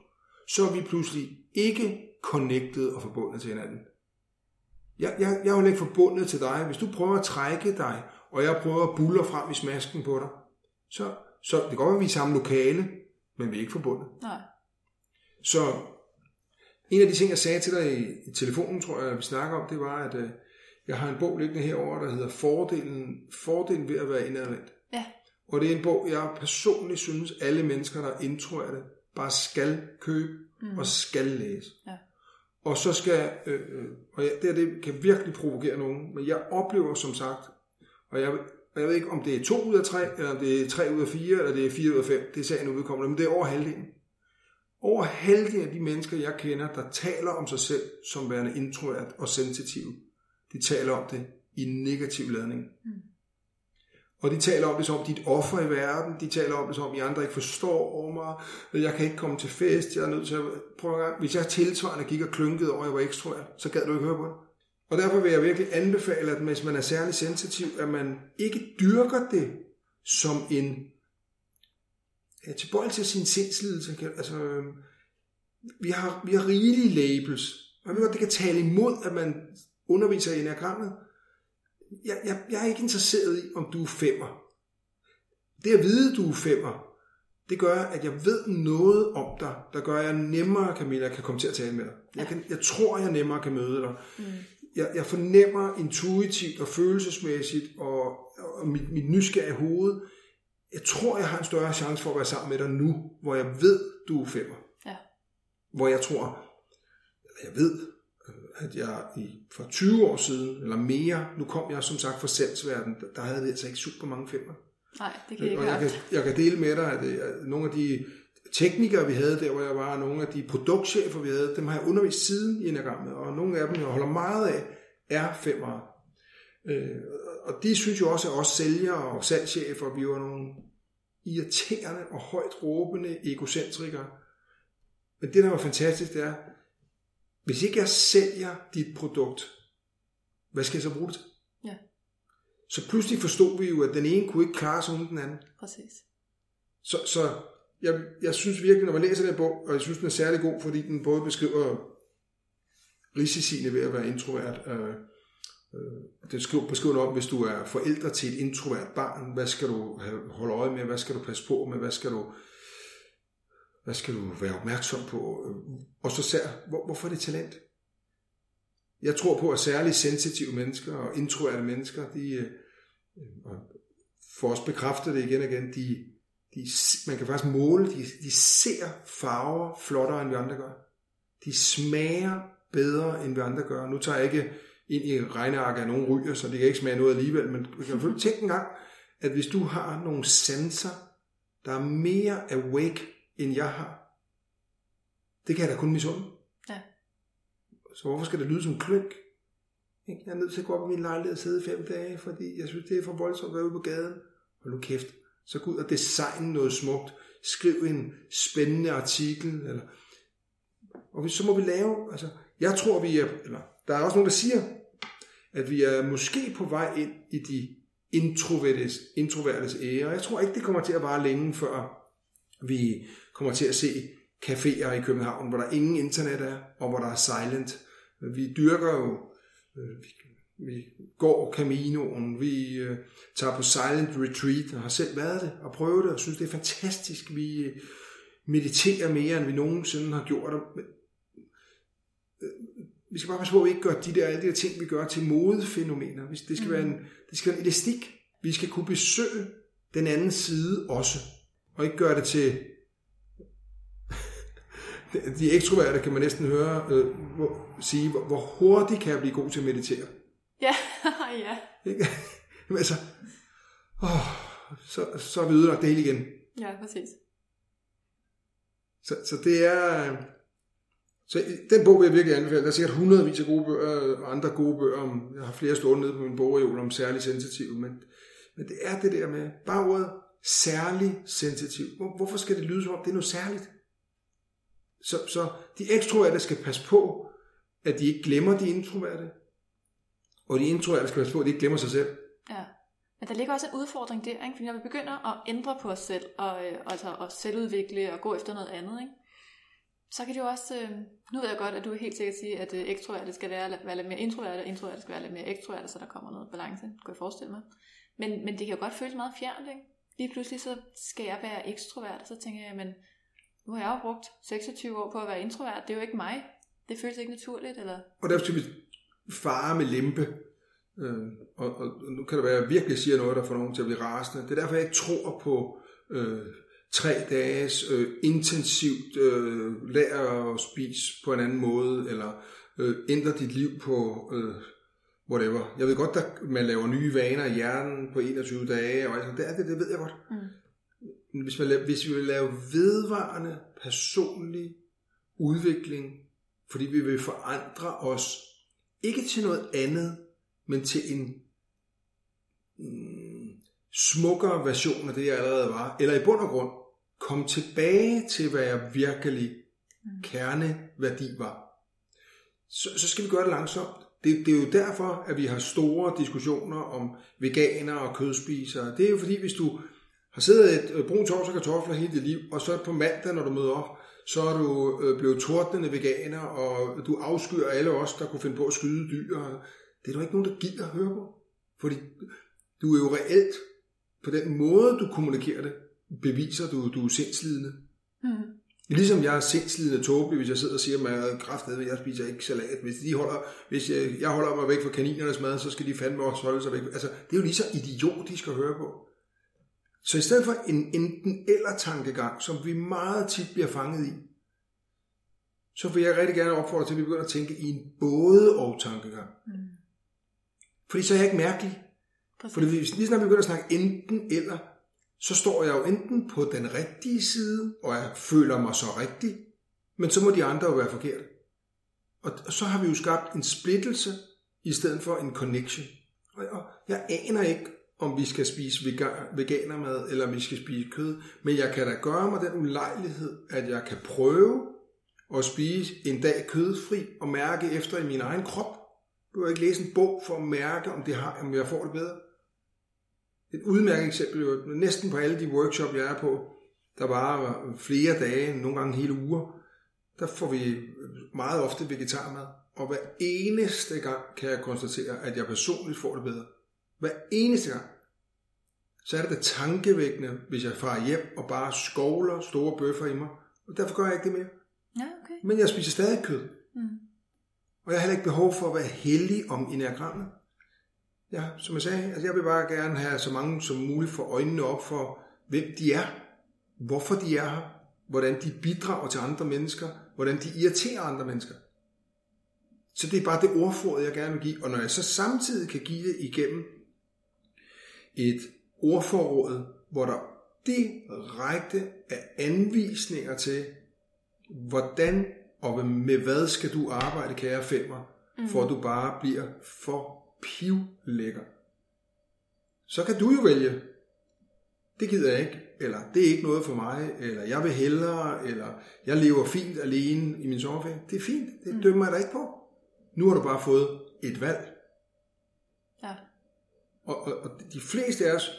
Så er vi pludselig ikke connected og forbundet til hinanden. Jeg, jeg, jeg er jo ikke forbundet til dig. Hvis du prøver at trække dig, og jeg prøver at buller frem i smasken på dig, så, så det kan godt være, at vi er i samme lokale, men vi er ikke forbundet. Nej. Så en af de ting, jeg sagde til dig i, i telefonen, tror jeg, vi snakker om, det var, at øh, jeg har en bog liggende herover, der hedder Fordelen, Fordelen ved at være indadvendt. Ja. Og det er en bog, jeg personligt synes, alle mennesker, der er introverte, bare skal købe mm. og skal læse. Ja. Og så skal, øh, øh, og jeg, det, her, det kan virkelig provokere nogen, men jeg oplever som sagt, og jeg, og jeg ved ikke, om det er to ud af tre, eller om det er tre ud af fire, eller det er fire ud af fem, det er sagen udkommende, men det er over halvdelen. Over halvdelen af de mennesker, jeg kender, der taler om sig selv som værende introvert og sensitiv, de taler om det i negativ ladning. Mm. Og de taler om det som om, de er et offer i verden. De taler om det som om, I andre ikke forstår mig. Jeg kan ikke komme til fest. Jeg er nødt til at... Prøv en gang. Hvis jeg tilsvarende gik og klynkede over, at jeg var ekstrovert, så gad du ikke høre på det. Og derfor vil jeg virkelig anbefale, at hvis man er særlig sensitiv, at man ikke dyrker det som en ja, tilbøjelig til sin sindslidelse. Altså, øhm, vi har, vi har rigelige labels. Og jeg ved godt, det kan tale imod, at man underviser i enagrammet. Jeg, jeg, jeg er ikke interesseret i, om du er femmer. Det at vide, du er femmer, det gør, at jeg ved noget om dig, der gør, at jeg nemmere, Camilla, kan komme til at tale med dig. Jeg, kan, jeg tror, jeg nemmere kan møde dig. Mm. Jeg, jeg fornemmer intuitivt og følelsesmæssigt, og, og mit, mit nysgerrige hoved, jeg tror, jeg har en større chance for at være sammen med dig nu, hvor jeg ved, du er femmer. Ja. Hvor jeg tror, eller jeg ved, at jeg i, for 20 år siden, eller mere, nu kom jeg som sagt fra salgsverden, der havde vi altså ikke super mange femmer. Nej, det kan jeg ikke Og jeg kan, jeg kan dele med dig, at, at nogle af de teknikere, vi havde der, hvor jeg var, og nogle af de produktchefer, vi havde, dem har jeg undervist siden i enagrammet, og nogle af dem, jeg holder meget af, er femmer. Øh, og de synes jo også, at os sælgere og salgschefer, vi var nogle irriterende og højt råbende egocentrikere. Men det, der var fantastisk, det er, hvis ikke jeg sælger dit produkt, hvad skal jeg så bruge det til? Ja. Så pludselig forstod vi jo, at den ene kunne ikke klare sig uden den anden. Præcis. Så, så jeg, jeg synes virkelig, når man læser den bog, og jeg synes, den er særlig god, fordi den både beskriver risiciene ved at være introvert. Øh, øh, den skriver, beskriver om, hvis du er forældre til et introvert barn, hvad skal du have, holde øje med, hvad skal du passe på med, hvad skal du, hvad skal du være opmærksom på? Og så ser, hvor, hvorfor er det talent? Jeg tror på, at særligt sensitive mennesker og introverte mennesker, de øh, får også bekræftet det igen og igen, de, de, man kan faktisk måle, de, de ser farver flottere, end vi andre gør. De smager bedre, end vi andre gør. Nu tager jeg ikke ind i regneark af nogen ryger, så det kan ikke smage noget alligevel, men du kan tænke en gang, at hvis du har nogle sanser, der er mere awake, end jeg har, det kan jeg da kun misunde. Ja. Så hvorfor skal det lyde som klønk? Jeg er nødt til at gå op i min lejlighed og sidde fem dage, fordi jeg synes, det er for voldsomt at være ude på gaden. Hold nu kæft. Så gå ud og designe noget smukt. Skriv en spændende artikel. Eller... Og så må vi lave... Altså, jeg tror, vi er... Eller, der er også nogen, der siger, at vi er måske på vej ind i de introvertes, introvertes ære. Jeg tror ikke, det kommer til at vare længe, før vi kommer til at se caféer i København, hvor der ingen internet er, og hvor der er silent. Vi dyrker jo, øh, vi, vi går Caminoen, vi øh, tager på silent retreat, og har selv været det, og prøvet det, og synes, det er fantastisk. Vi øh, mediterer mere, end vi nogensinde har gjort. Men, øh, vi skal bare passe på, at vi ikke gør de der, alle de der ting, vi gør til modefænomener. Det skal, mm. være en, det skal være en elastik. Vi skal kunne besøge den anden side også, og ikke gøre det til de ekstroverte kan man næsten høre øh, hvor, sige, hvor, hvor hurtigt kan jeg blive god til at meditere. Ja, ja. Ikke? altså, åh, så, så er vi ødelagt det hele igen. Ja, præcis. Så, så det er... Så den bog vil jeg virkelig anbefale. Der er sikkert hundredvis af gode bøger, og andre gode bøger. Om, jeg har flere stående nede på min bogreol om særlig sensitiv, men, men det er det der med, bare ordet særlig sensitiv. Hvor, hvorfor skal det lyde som om, det er noget særligt? Så, så de ekstroverte skal passe på, at de ikke glemmer de introverte, og de introverte skal passe på, at de ikke glemmer sig selv. Ja. Men der ligger også en udfordring der, ikke? fordi når vi begynder at ændre på os selv, og øh, altså at selvudvikle og gå efter noget andet, ikke? så kan det jo også, øh, nu ved jeg godt, at du er helt sikkert sige, at øh, ekstroverte skal være, være lidt mere introverte, og introverte skal være lidt mere ekstroverte, så der kommer noget balance, kan jeg forestille mig. Men, men det kan jo godt føles meget fjernt, ikke? Lige pludselig så skal jeg være ekstrovert, og så tænker jeg, men nu har jeg jo brugt 26 år på at være introvert, det er jo ikke mig. Det føles ikke naturligt, eller? Og der skal vi fare med lempe. Øh, og, og, nu kan det være, at jeg virkelig siger noget, der får nogen til at blive rasende. Det er derfor, jeg ikke tror på øh, tre dages øh, intensivt øh, lære at spise på en anden måde, eller øh, ændre dit liv på øh, whatever. Jeg ved godt, at man laver nye vaner i hjernen på 21 dage, og altså, det er det, det ved jeg godt. Mm. Hvis, man, hvis vi vil lave vedvarende personlig udvikling, fordi vi vil forandre os, ikke til noget andet, men til en mm, smukkere version af det, jeg allerede var, eller i bund og grund, komme tilbage til, hvad jeg virkelig mm. kerneværdi var, så, så skal vi gøre det langsomt. Det, det er jo derfor, at vi har store diskussioner om veganer og kødspisere. Det er jo fordi, hvis du har siddet et øh, brun tors og kartofler hele dit liv, og så på mandag, når du møder op, så er du øh, blevet tordnende veganer, og du afskyer alle os, der kunne finde på at skyde dyr. Det er der ikke nogen, der gider at høre på. Fordi du er jo reelt, på den måde, du kommunikerer det, beviser du, du er sindslidende. Mm. Ligesom jeg er sindslidende tåbelig, hvis jeg sidder og siger, at jeg at jeg spiser ikke salat. Hvis, de holder, hvis jeg, jeg holder mig væk fra kaninernes mad, så skal de fandme også holde sig væk. Altså, det er jo lige så idiotisk at høre på. Så i stedet for en enten eller tankegang, som vi meget tit bliver fanget i, så vil jeg rigtig gerne opfordre til, at vi begynder at tænke i en både og tankegang. Mm. Fordi så er jeg ikke mærkelig. Præcis. Fordi hvis lige snart vi begynder at snakke enten eller, så står jeg jo enten på den rigtige side, og jeg føler mig så rigtig, men så må de andre jo være forkerte. Og så har vi jo skabt en splittelse, i stedet for en connection. Og jeg aner ikke, om vi skal spise veganermad, eller om vi skal spise kød. Men jeg kan da gøre mig den ulejlighed, at jeg kan prøve at spise en dag kødfri og mærke efter i min egen krop. Du har ikke læse en bog for at mærke, om, det har, om jeg får det bedre. Et udmærket eksempel, næsten på alle de workshop, jeg er på, der var flere dage, nogle gange hele uger, der får vi meget ofte vegetarmad. Og hver eneste gang kan jeg konstatere, at jeg personligt får det bedre. Hver eneste gang så er det da tankevækkende, hvis jeg farer hjem og bare skovler store bøffer i mig. Og derfor gør jeg ikke det mere. Ja, okay. Men jeg spiser stadig kød. Mm. Og jeg har heller ikke behov for at være heldig om enagrammet. Ja, som jeg sagde, altså jeg vil bare gerne have så mange som muligt for øjnene op for, hvem de er, hvorfor de er her, hvordan de bidrager til andre mennesker, hvordan de irriterer andre mennesker. Så det er bare det ordforråd, jeg gerne vil give. Og når jeg så samtidig kan give det igennem et ordforråd, hvor der direkte er anvisninger til, hvordan og med hvad skal du arbejde, kære femmer, mm. for at du bare bliver for pivlækker. Så kan du jo vælge, det gider jeg ikke, eller det er ikke noget for mig, eller jeg vil hellere, eller jeg lever fint alene i min sommerferie. Det er fint, det mm. dømmer jeg dig ikke på. Nu har du bare fået et valg. Og, og, og de fleste af os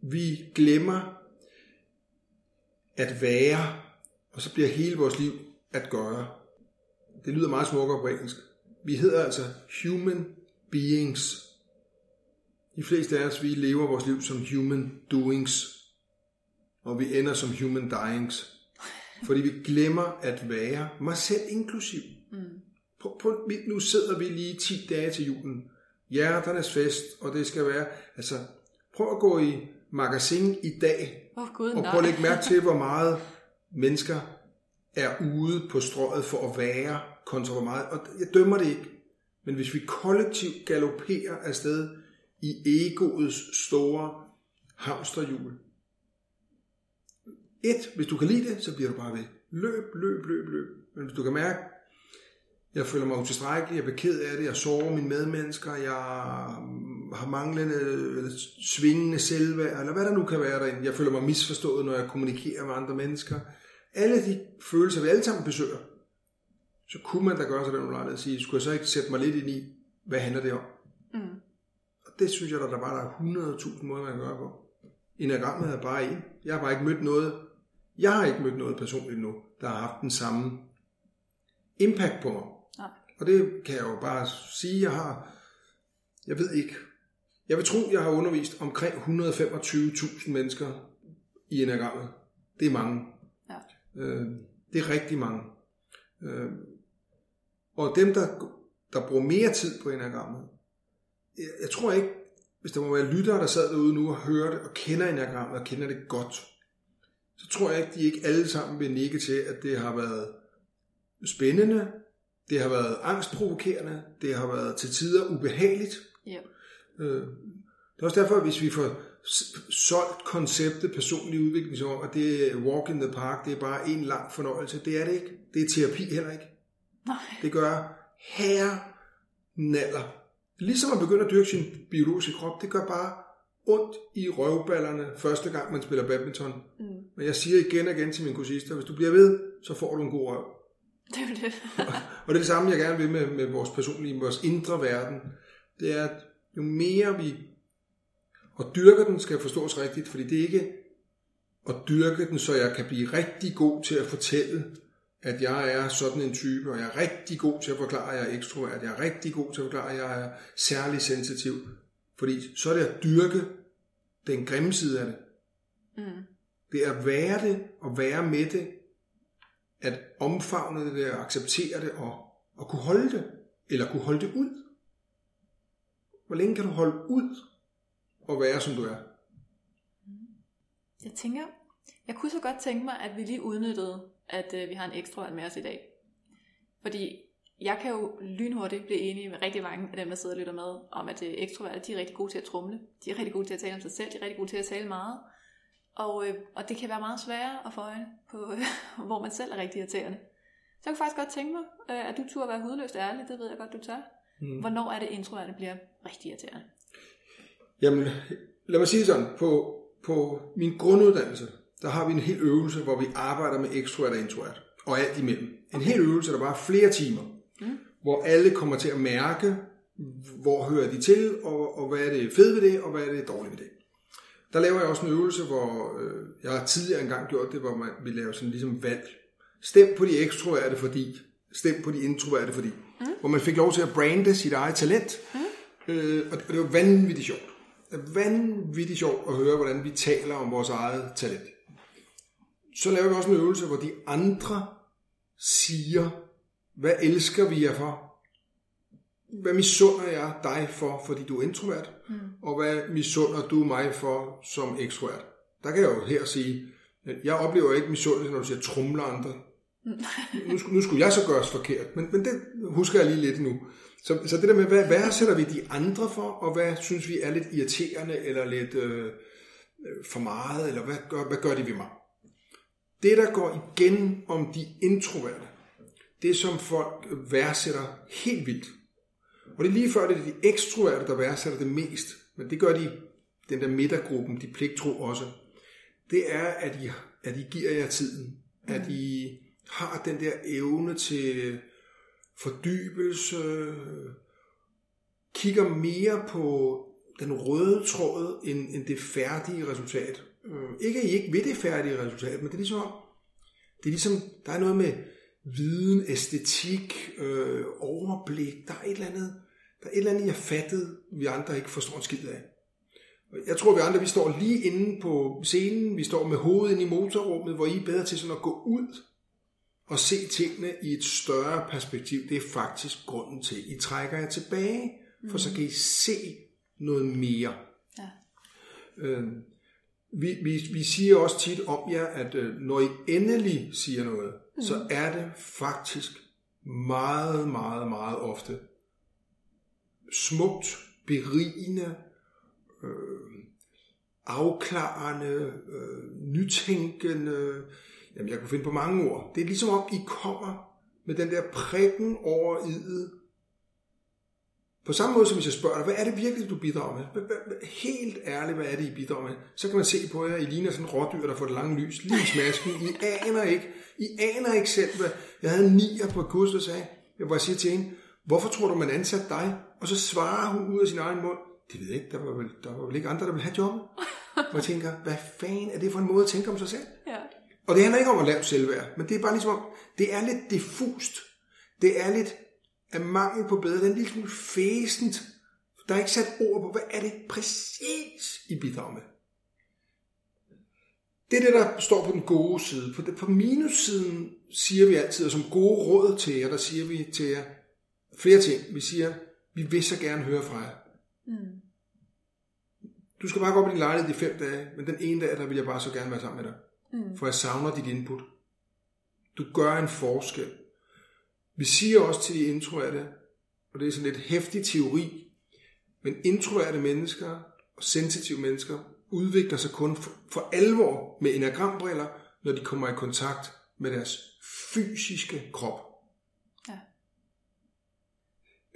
vi glemmer at være, og så bliver hele vores liv at gøre. Det lyder meget smukkere på engelsk. Vi hedder altså human beings. De fleste af os, vi lever vores liv som human doings, og vi ender som human dyings. Fordi vi glemmer at være, mig selv inklusiv. Mm. På, på, nu sidder vi lige 10 dage til julen. Hjerternes fest, og det skal være, altså prøv at gå i magasin i dag, oh, Gud, og prøv at lægge mærke til, hvor meget mennesker er ude på strøget for at være, kontra hvor meget, og jeg dømmer det ikke. Men hvis vi kollektivt galopperer afsted i egoets store hamsterhjul. Et, hvis du kan lide det, så bliver du bare ved. Løb, løb, løb, løb. Men hvis du kan mærke, jeg føler mig utilstrækkelig, jeg bliver ked af det, jeg sover mine medmennesker, jeg har manglende eller svingende selvværd, eller hvad der nu kan være derinde. Jeg føler mig misforstået, når jeg kommunikerer med andre mennesker. Alle de følelser, vi alle sammen besøger, så kunne man da gøre sig den ulejlighed at sige, skulle jeg så ikke sætte mig lidt ind i, hvad handler det om? Mm. Og det synes jeg, der, der bare er 100.000 måder, man kan gøre på. Enagrammet er bare en. Jeg har bare ikke mødt noget, jeg har ikke mødt noget personligt nu, der har haft den samme impact på mig. Og det kan jeg jo bare sige, jeg har, jeg ved ikke, jeg vil tro, jeg har undervist omkring 125.000 mennesker i enagrammet. Det er mange. Ja. Øh, det er rigtig mange. Øh, og dem, der, der bruger mere tid på enagrammet, jeg, jeg tror ikke, hvis der må være lyttere, der sad derude nu og hørte og kender enagrammet og kender det godt, så tror jeg ikke, de ikke alle sammen vil nikke til, at det har været spændende, det har været angstprovokerende, det har været til tider ubehageligt. Ja. Øh, det er også derfor, at hvis vi får solgt konceptet personlig udvikling som at det er walk in the park, det er bare en lang fornøjelse. Det er det ikke. Det er terapi heller ikke. Nej. Det gør herre naller. Ligesom at begynde at dyrke sin biologiske krop, det gør bare ondt i røvballerne første gang, man spiller badminton. Mm. Men jeg siger igen og igen til mine kursister, hvis du bliver ved, så får du en god røv. Det er det. og det er det samme, jeg gerne vil med, med vores personlige, vores indre verden. Det er, at jo mere vi og dyrker den skal forstås rigtigt, fordi det er ikke at dyrke den, så jeg kan blive rigtig god til at fortælle, at jeg er sådan en type, og jeg er rigtig god til at forklare, at jeg er ekstrovert, jeg er rigtig god til at forklare, at jeg er særlig sensitiv. Fordi så er det at dyrke den grimme side af det. Mm. Det er at være det, og være med det, at omfavne det, at acceptere det, og, og kunne holde det, eller kunne holde det ud. Hvor længe kan du holde ud at være, som du er? Jeg tænker, jeg kunne så godt tænke mig, at vi lige udnyttede, at øh, vi har en ekstra med os i dag. Fordi jeg kan jo lynhurtigt blive enig med rigtig mange af dem, der sidder og lytter med, om at øh, ekstroverte, de er rigtig gode til at trumle. De er rigtig gode til at tale om sig selv, de er rigtig gode til at tale meget. Og, øh, og det kan være meget sværere at få øje på, øh, hvor man selv er rigtig irriterende. Så jeg kunne faktisk godt tænke mig, øh, at du turde være hudløst ærlig, det ved jeg godt, du tør. Mm. Hvornår er det introverte bliver rigtig irriterende? Jamen, lad mig sige sådan, på, på min grunduddannelse, der har vi en hel øvelse, hvor vi arbejder med ekstrovert og introvert, og alt imellem. En hel øvelse, der bare flere timer, mm. hvor alle kommer til at mærke, hvor hører de til, og, og hvad er det fede ved det, og hvad er det dårlige ved det. Der laver jeg også en øvelse, hvor øh, jeg har tidligere engang gjort det, hvor man, vi laver sådan ligesom valg. Stem på de ekstroverte, fordi. Stem på de introverte, fordi. Mm. Hvor man fik lov til at brande sit eget talent. Mm. Øh, og det var vanvittigt sjovt er vanvittigt sjovt at høre, hvordan vi taler om vores eget talent. Så laver vi også en øvelse, hvor de andre siger, hvad elsker vi jer for? Hvad misunder jeg dig for, fordi du er introvert? Mm. Og hvad misunder du mig for som ekstrovert? Der kan jeg jo her sige, at jeg oplever ikke misundelse, når du siger trumler andre. Mm. nu, skulle, nu skulle jeg så gøres forkert, men, men det husker jeg lige lidt nu. Så, så det der med, hvad, hvad sætter vi de andre for, og hvad synes vi er lidt irriterende, eller lidt øh, øh, for meget, eller hvad gør, hvad gør de ved mig? Det, der går igen om de introverte, det som folk værdsætter helt vildt. Og det er lige før, det er de ekstroverte, der værdsætter det mest. Men det gør de, den der midtergruppen, de pligtro også. Det er, at I, at I giver jer tiden. At I har den der evne til fordybelse, kigger mere på den røde tråd end, end det færdige resultat. Øh, ikke at I ikke ved det færdige resultat, men det er ligesom det er ligesom, der er noget med viden, æstetik, øh, overblik. Der er et eller andet, der er et eller andet, jeg fattede, vi andre ikke forstår en skid af. Jeg tror, vi andre vi står lige inde på scenen, vi står med hovedet inde i motorrummet, hvor I er bedre til sådan at gå ud og se tingene i et større perspektiv. Det er faktisk grunden til, I trækker jer tilbage, for så kan I se noget mere. Ja. Øh, vi, vi, vi siger også tit om jer, at øh, når I endelig siger noget, mm. så er det faktisk meget, meget, meget ofte smukt, berigende, øh, afklarende, øh, nytænkende. Jamen, jeg kunne finde på mange ord. Det er ligesom om, I kommer med den der prikken over i'et. På samme måde som hvis jeg spørger dig, hvad er det virkelig, du bidrager med? Helt ærligt, hvad er det, I bidrager med? Så kan man se på jer, I ligner sådan en rådyr, der får det lange lys lige i smasken. I aner ikke. I aner ikke selv, hvad... Jeg havde en nier på et kurs, der sagde, hvor jeg siger til hende, hvorfor tror du, man ansat dig? Og så svarer hun ud af sin egen mund, det ved jeg ikke, der var vel, der var vel ikke andre, der ville have jobbet. Og jeg tænker, hvad fanden er det for en måde at tænke om sig selv? Ja. Og det handler ikke om at lave selvværd, men det er bare ligesom om, det er lidt diffust. Det er lidt af mangel på bedre. Det er en lille smule fæsent. Der er ikke sat ord på, hvad er det præcis, I bidrager med. Det er det, der står på den gode side. På, på minussiden siger vi altid, og som gode råd til jer, der siger vi til jer flere ting. Vi siger, vi vil så gerne høre fra jer. Mm. Du skal bare gå op i din lejlighed de fem dage, men den ene dag, der vil jeg bare så gerne være sammen med dig. Mm. For jeg savner dit input. Du gør en forskel. Vi siger også til de introverte, og det er sådan lidt hæftig teori, men introverte mennesker og sensitive mennesker udvikler sig kun for, alvor med enagrambriller, når de kommer i kontakt med deres fysiske krop.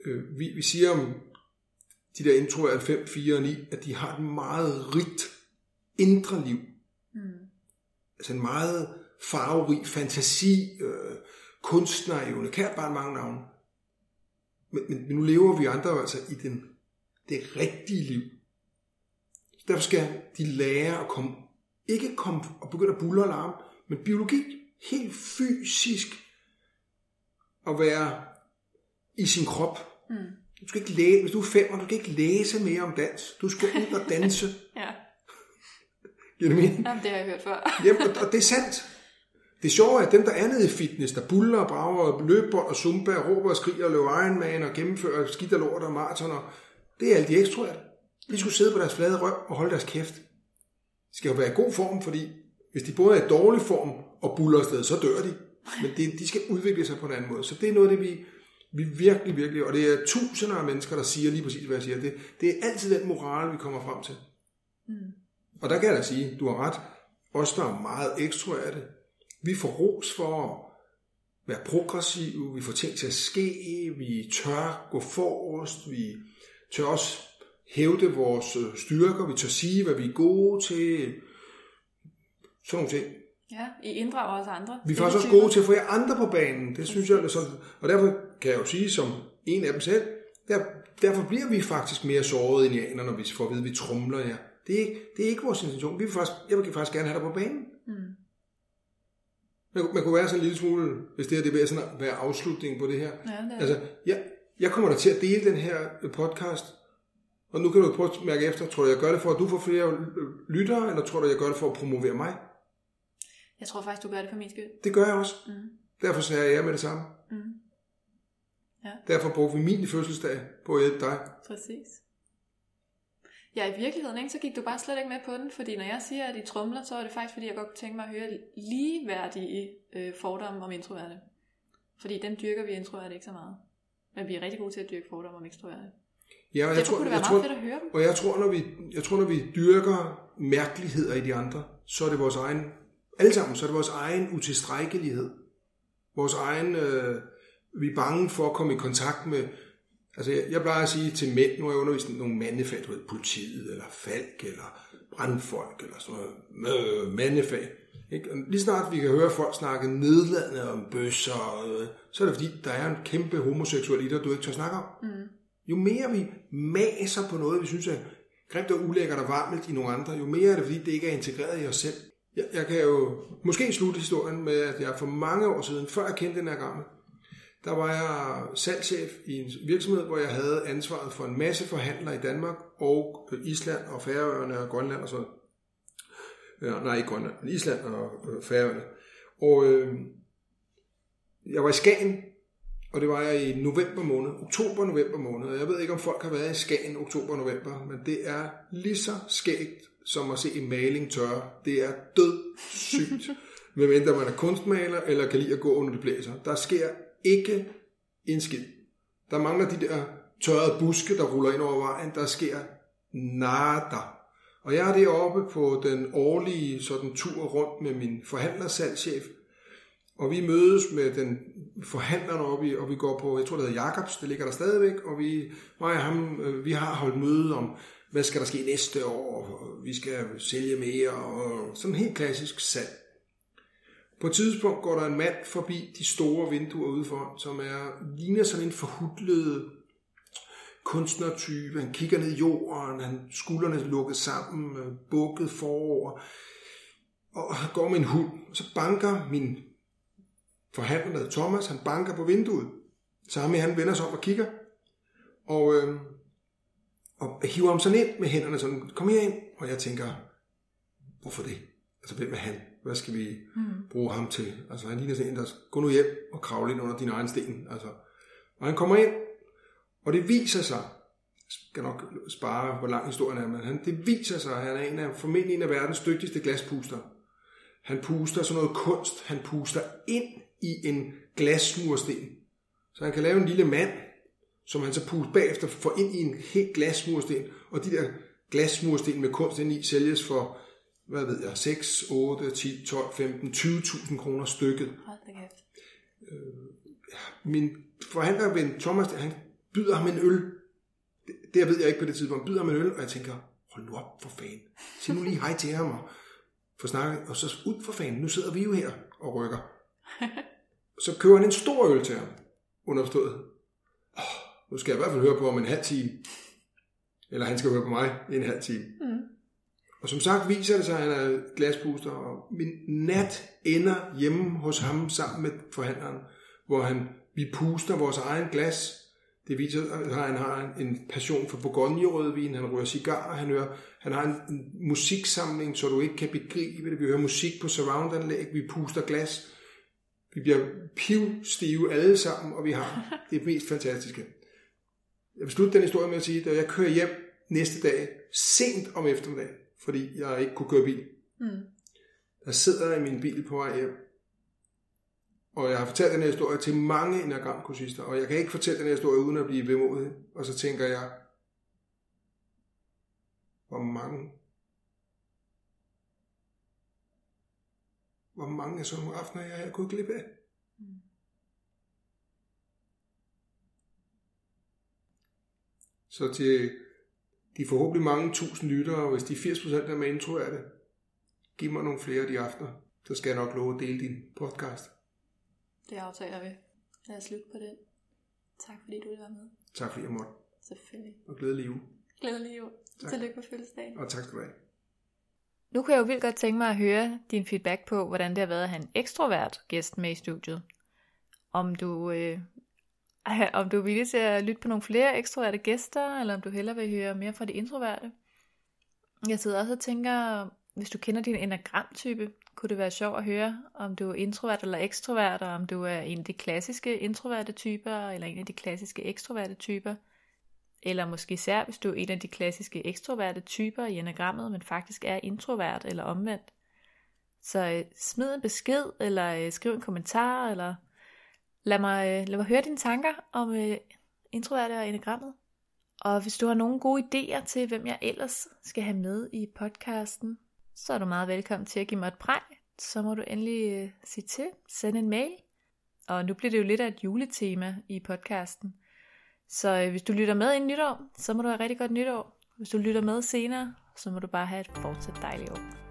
Øh, vi, vi siger om de der introverte 5, 4 og 9, at de har et meget rigt indre liv. Mm. Altså en meget farverig fantasi, øh, kunstnerevne, kært bare mange navne. Men, men, men nu lever vi andre altså i den, det rigtige liv. Så derfor skal de lære at komme, ikke komme og begynde at bulle og larme, men biologi, helt fysisk, at være i sin krop. Mm. Du skal ikke læse, hvis du er fem, du skal ikke læse mere om dans. Du skal ud og danse. ja. Giver det mening? Jamen, det har jeg hørt før. Jamen, og, og det er sandt. Det sjove er, at dem, der er nede i fitness, der buller og brager og løber og zumba og råber og skriger og løber Ironman og gennemfører skidt og lort og maratoner, det er alle de ekstroverte. De skulle sidde på deres flade røv og holde deres kæft. De skal jo være i god form, fordi hvis de både er i dårlig form og buller afsted, så dør de. Men det, de skal udvikle sig på en anden måde. Så det er noget det, vi, vi virkelig, virkelig, og det er tusinder af mennesker, der siger lige præcis, hvad jeg siger. Det, det er altid den moral, vi kommer frem til. Mm. Og der kan jeg da sige, du har ret. Os, der er meget ekstroverte, vi får ros for at være progressive, vi får ting til at ske, vi tør gå forrest, vi tør også hævde vores øh, styrker, vi tør sige, hvad vi er gode til, sådan nogle ting. Ja, I inddrager også andre. Vi er faktisk også gode til at få jer andre på banen, det synes jeg er sådan. Og derfor kan jeg jo sige som en af dem selv, der, derfor bliver vi faktisk mere såret indianer, når vi får at vide, at vi trumler jer. Det er, ikke, det er ikke vores intention. Vi vil faktisk, jeg vil faktisk gerne have dig på banen. Mm. Man, man kunne være sådan en lille smule, hvis det her det vil sådan at være afslutningen på det her. Ja, det er. Altså, jeg, jeg kommer da til at dele den her podcast, og nu kan du prøve at mærke efter, tror du, jeg gør det for, at du får flere lyttere, eller tror du, jeg gør det for at promovere mig? Jeg tror faktisk, du gør det for min skyld. Det gør jeg også. Mm. Derfor sagde jeg ja med det samme. Mm. Ja. Derfor brugte vi min fødselsdag på at hjælpe dig. Præcis. Ja, i virkeligheden, ikke, så gik du bare slet ikke med på den, fordi når jeg siger, at I trumler, så er det faktisk, fordi jeg godt kunne tænke mig at høre ligeværdige øh, fordomme om introverte. Fordi dem dyrker vi introverte ikke så meget. Men vi er rigtig gode til at dyrke fordomme om ekstroverte. Ja, og jeg tror, kunne det være jeg meget tror, fedt at høre dem. Og jeg tror, når vi, jeg tror, når vi dyrker mærkeligheder i de andre, så er det vores egen, alle sammen, så er det vores egen utilstrækkelighed. Vores egen, øh, vi er bange for at komme i kontakt med, Altså, jeg, jeg plejer at sige til mænd, nu har jeg undervist nogle mandefag, du ved, politiet, eller falk, eller brandfolk, eller sådan noget, øh, mandefag. Ikke? Og lige snart vi kan høre folk snakke nedladende om bøsser, øh, så er det fordi, der er en kæmpe homoseksualitet, du ikke tør snakke om. Mm. Jo mere vi maser på noget, vi synes er grimt og ulækkert og varmt i nogle andre, jo mere er det fordi, det ikke er integreret i os selv. Jeg, jeg kan jo måske slutte historien med, at jeg for mange år siden, før jeg kendte den her gammel, der var jeg salgschef i en virksomhed, hvor jeg havde ansvaret for en masse forhandlere i Danmark og Island og Færøerne og Grønland og sådan Ja, nej, ikke Grønland, men Island og øh, Færøerne. Og øh, jeg var i Skagen, og det var jeg i november måned, oktober-november måned. Jeg ved ikke, om folk har været i Skagen oktober-november, men det er lige så skægt som at se en maling tørre. Det er død sygt, medmindre man er kunstmaler eller kan lide at gå under det blæser. Der sker ikke en skid. Der mangler de der tørrede buske, der ruller ind over vejen. Der sker nada. Og jeg er deroppe på den årlige sådan, tur rundt med min forhandlersalgschef, og vi mødes med den forhandler oppe i, og vi går på, jeg tror det hedder Jacobs, det ligger der stadigvæk, og vi, mig og ham, øh, vi har holdt møde om, hvad skal der ske næste år, og vi skal sælge mere, og sådan helt klassisk salg. På et tidspunkt går der en mand forbi de store vinduer udenfor, som er, ligner sådan en forhudlet kunstnertype. Han kigger ned i jorden, han skuldrene lukket sammen, øh, bukket forover, og går med en hund. Så banker min forhandler, der Thomas, han banker på vinduet. Så ham han vender sig om og kigger, og, øh, og hiver ham sådan ind med hænderne sådan, kom her ind. Og jeg tænker, hvorfor det? Altså, hvem er han? Hvad skal vi mm. bruge ham til? Altså, han ligner sådan en, der gå nu hjem og kravle ind under din egen sten. Altså, og han kommer ind, og det viser sig, jeg skal nok spare, hvor lang historien er, men han, det viser sig, at han er en af, formentlig en af verdens dygtigste glaspuster. Han puster sådan noget kunst, han puster ind i en glasmursten. Så han kan lave en lille mand, som han så puster bagefter får ind i en helt glasmursten, og de der glasmursten med kunst ind i sælges for, hvad ved jeg, 6, 8, 10, 12, 15, 20.000 kroner stykket. Hold da kæft. Øh, min forhandlerven Thomas, han byder ham en øl. Det, det ved jeg ikke på det tidspunkt. Byder ham en øl, og jeg tænker, hold nu op for fanden. Sig nu lige hej til ham og få snakket. Og så ud for fanden. Nu sidder vi jo her og rykker. Så køber han en stor øl til ham. Underforstået. Oh, nu skal jeg i hvert fald høre på om en halv time. Eller han skal høre på mig i en halv time. Mm. Og som sagt viser det sig, at han er glaspuster, og min nat ender hjemme hos ham sammen med forhandleren, hvor han, vi puster vores egen glas, det viser, at han har en passion for Bourgogne-rødvin, han rører cigar, han, hører, han har en musiksamling, så du ikke kan begribe det. Vi hører musik på surround-anlæg, vi puster glas. Vi bliver pivstive alle sammen, og vi har det mest fantastiske. Jeg vil slutte den historie med at sige, at jeg kører hjem næste dag, sent om eftermiddagen, fordi jeg ikke kunne køre bil. Mm. Der sidder jeg i min bil på vej hjem, og jeg har fortalt den her historie til mange enagramkursister, og jeg kan ikke fortælle den her historie uden at blive vemodig. Og så tænker jeg, hvor mange hvor mange af sådan nogle aftener jeg har gået glip af. Mm. Så til de forhåbentlig mange tusind lyttere, og hvis de 80% af er intro af det, giv mig nogle flere af de aftener, så skal jeg nok love at dele din podcast. Det aftaler vi. Lad os slutte på den. Tak fordi du ville være med. Tak fordi jeg måtte. Selvfølgelig. Og glædelig jul. Glædelig jul. Tak. Tillykke på fødselsdagen. Og tak skal du have. Nu kunne jeg jo vildt godt tænke mig at høre din feedback på, hvordan det har været at have en ekstrovert gæst med i studiet. Om du, øh, om du er villig til at lytte på nogle flere ekstroverte gæster, eller om du hellere vil høre mere fra de introverte. Jeg sidder også og tænker, hvis du kender din enagramtype, kunne det være sjovt at høre, om du er introvert eller ekstrovert, og om du er en af de klassiske introverte typer, eller en af de klassiske ekstroverte typer. Eller måske især, hvis du er en af de klassiske ekstroverte typer i enagrammet, men faktisk er introvert eller omvendt. Så øh, smid en besked, eller øh, skriv en kommentar, eller lad mig, øh, lad mig høre dine tanker om øh, introverte og enagrammet. Og hvis du har nogle gode idéer til, hvem jeg ellers skal have med i podcasten, så er du meget velkommen til at give mig et præg. Så må du endelig øh, sige til, send en mail. Og nu bliver det jo lidt af et juletema i podcasten. Så øh, hvis du lytter med i nytår, så må du have rigtig godt nytår. Hvis du lytter med senere, så må du bare have et fortsat dejligt år.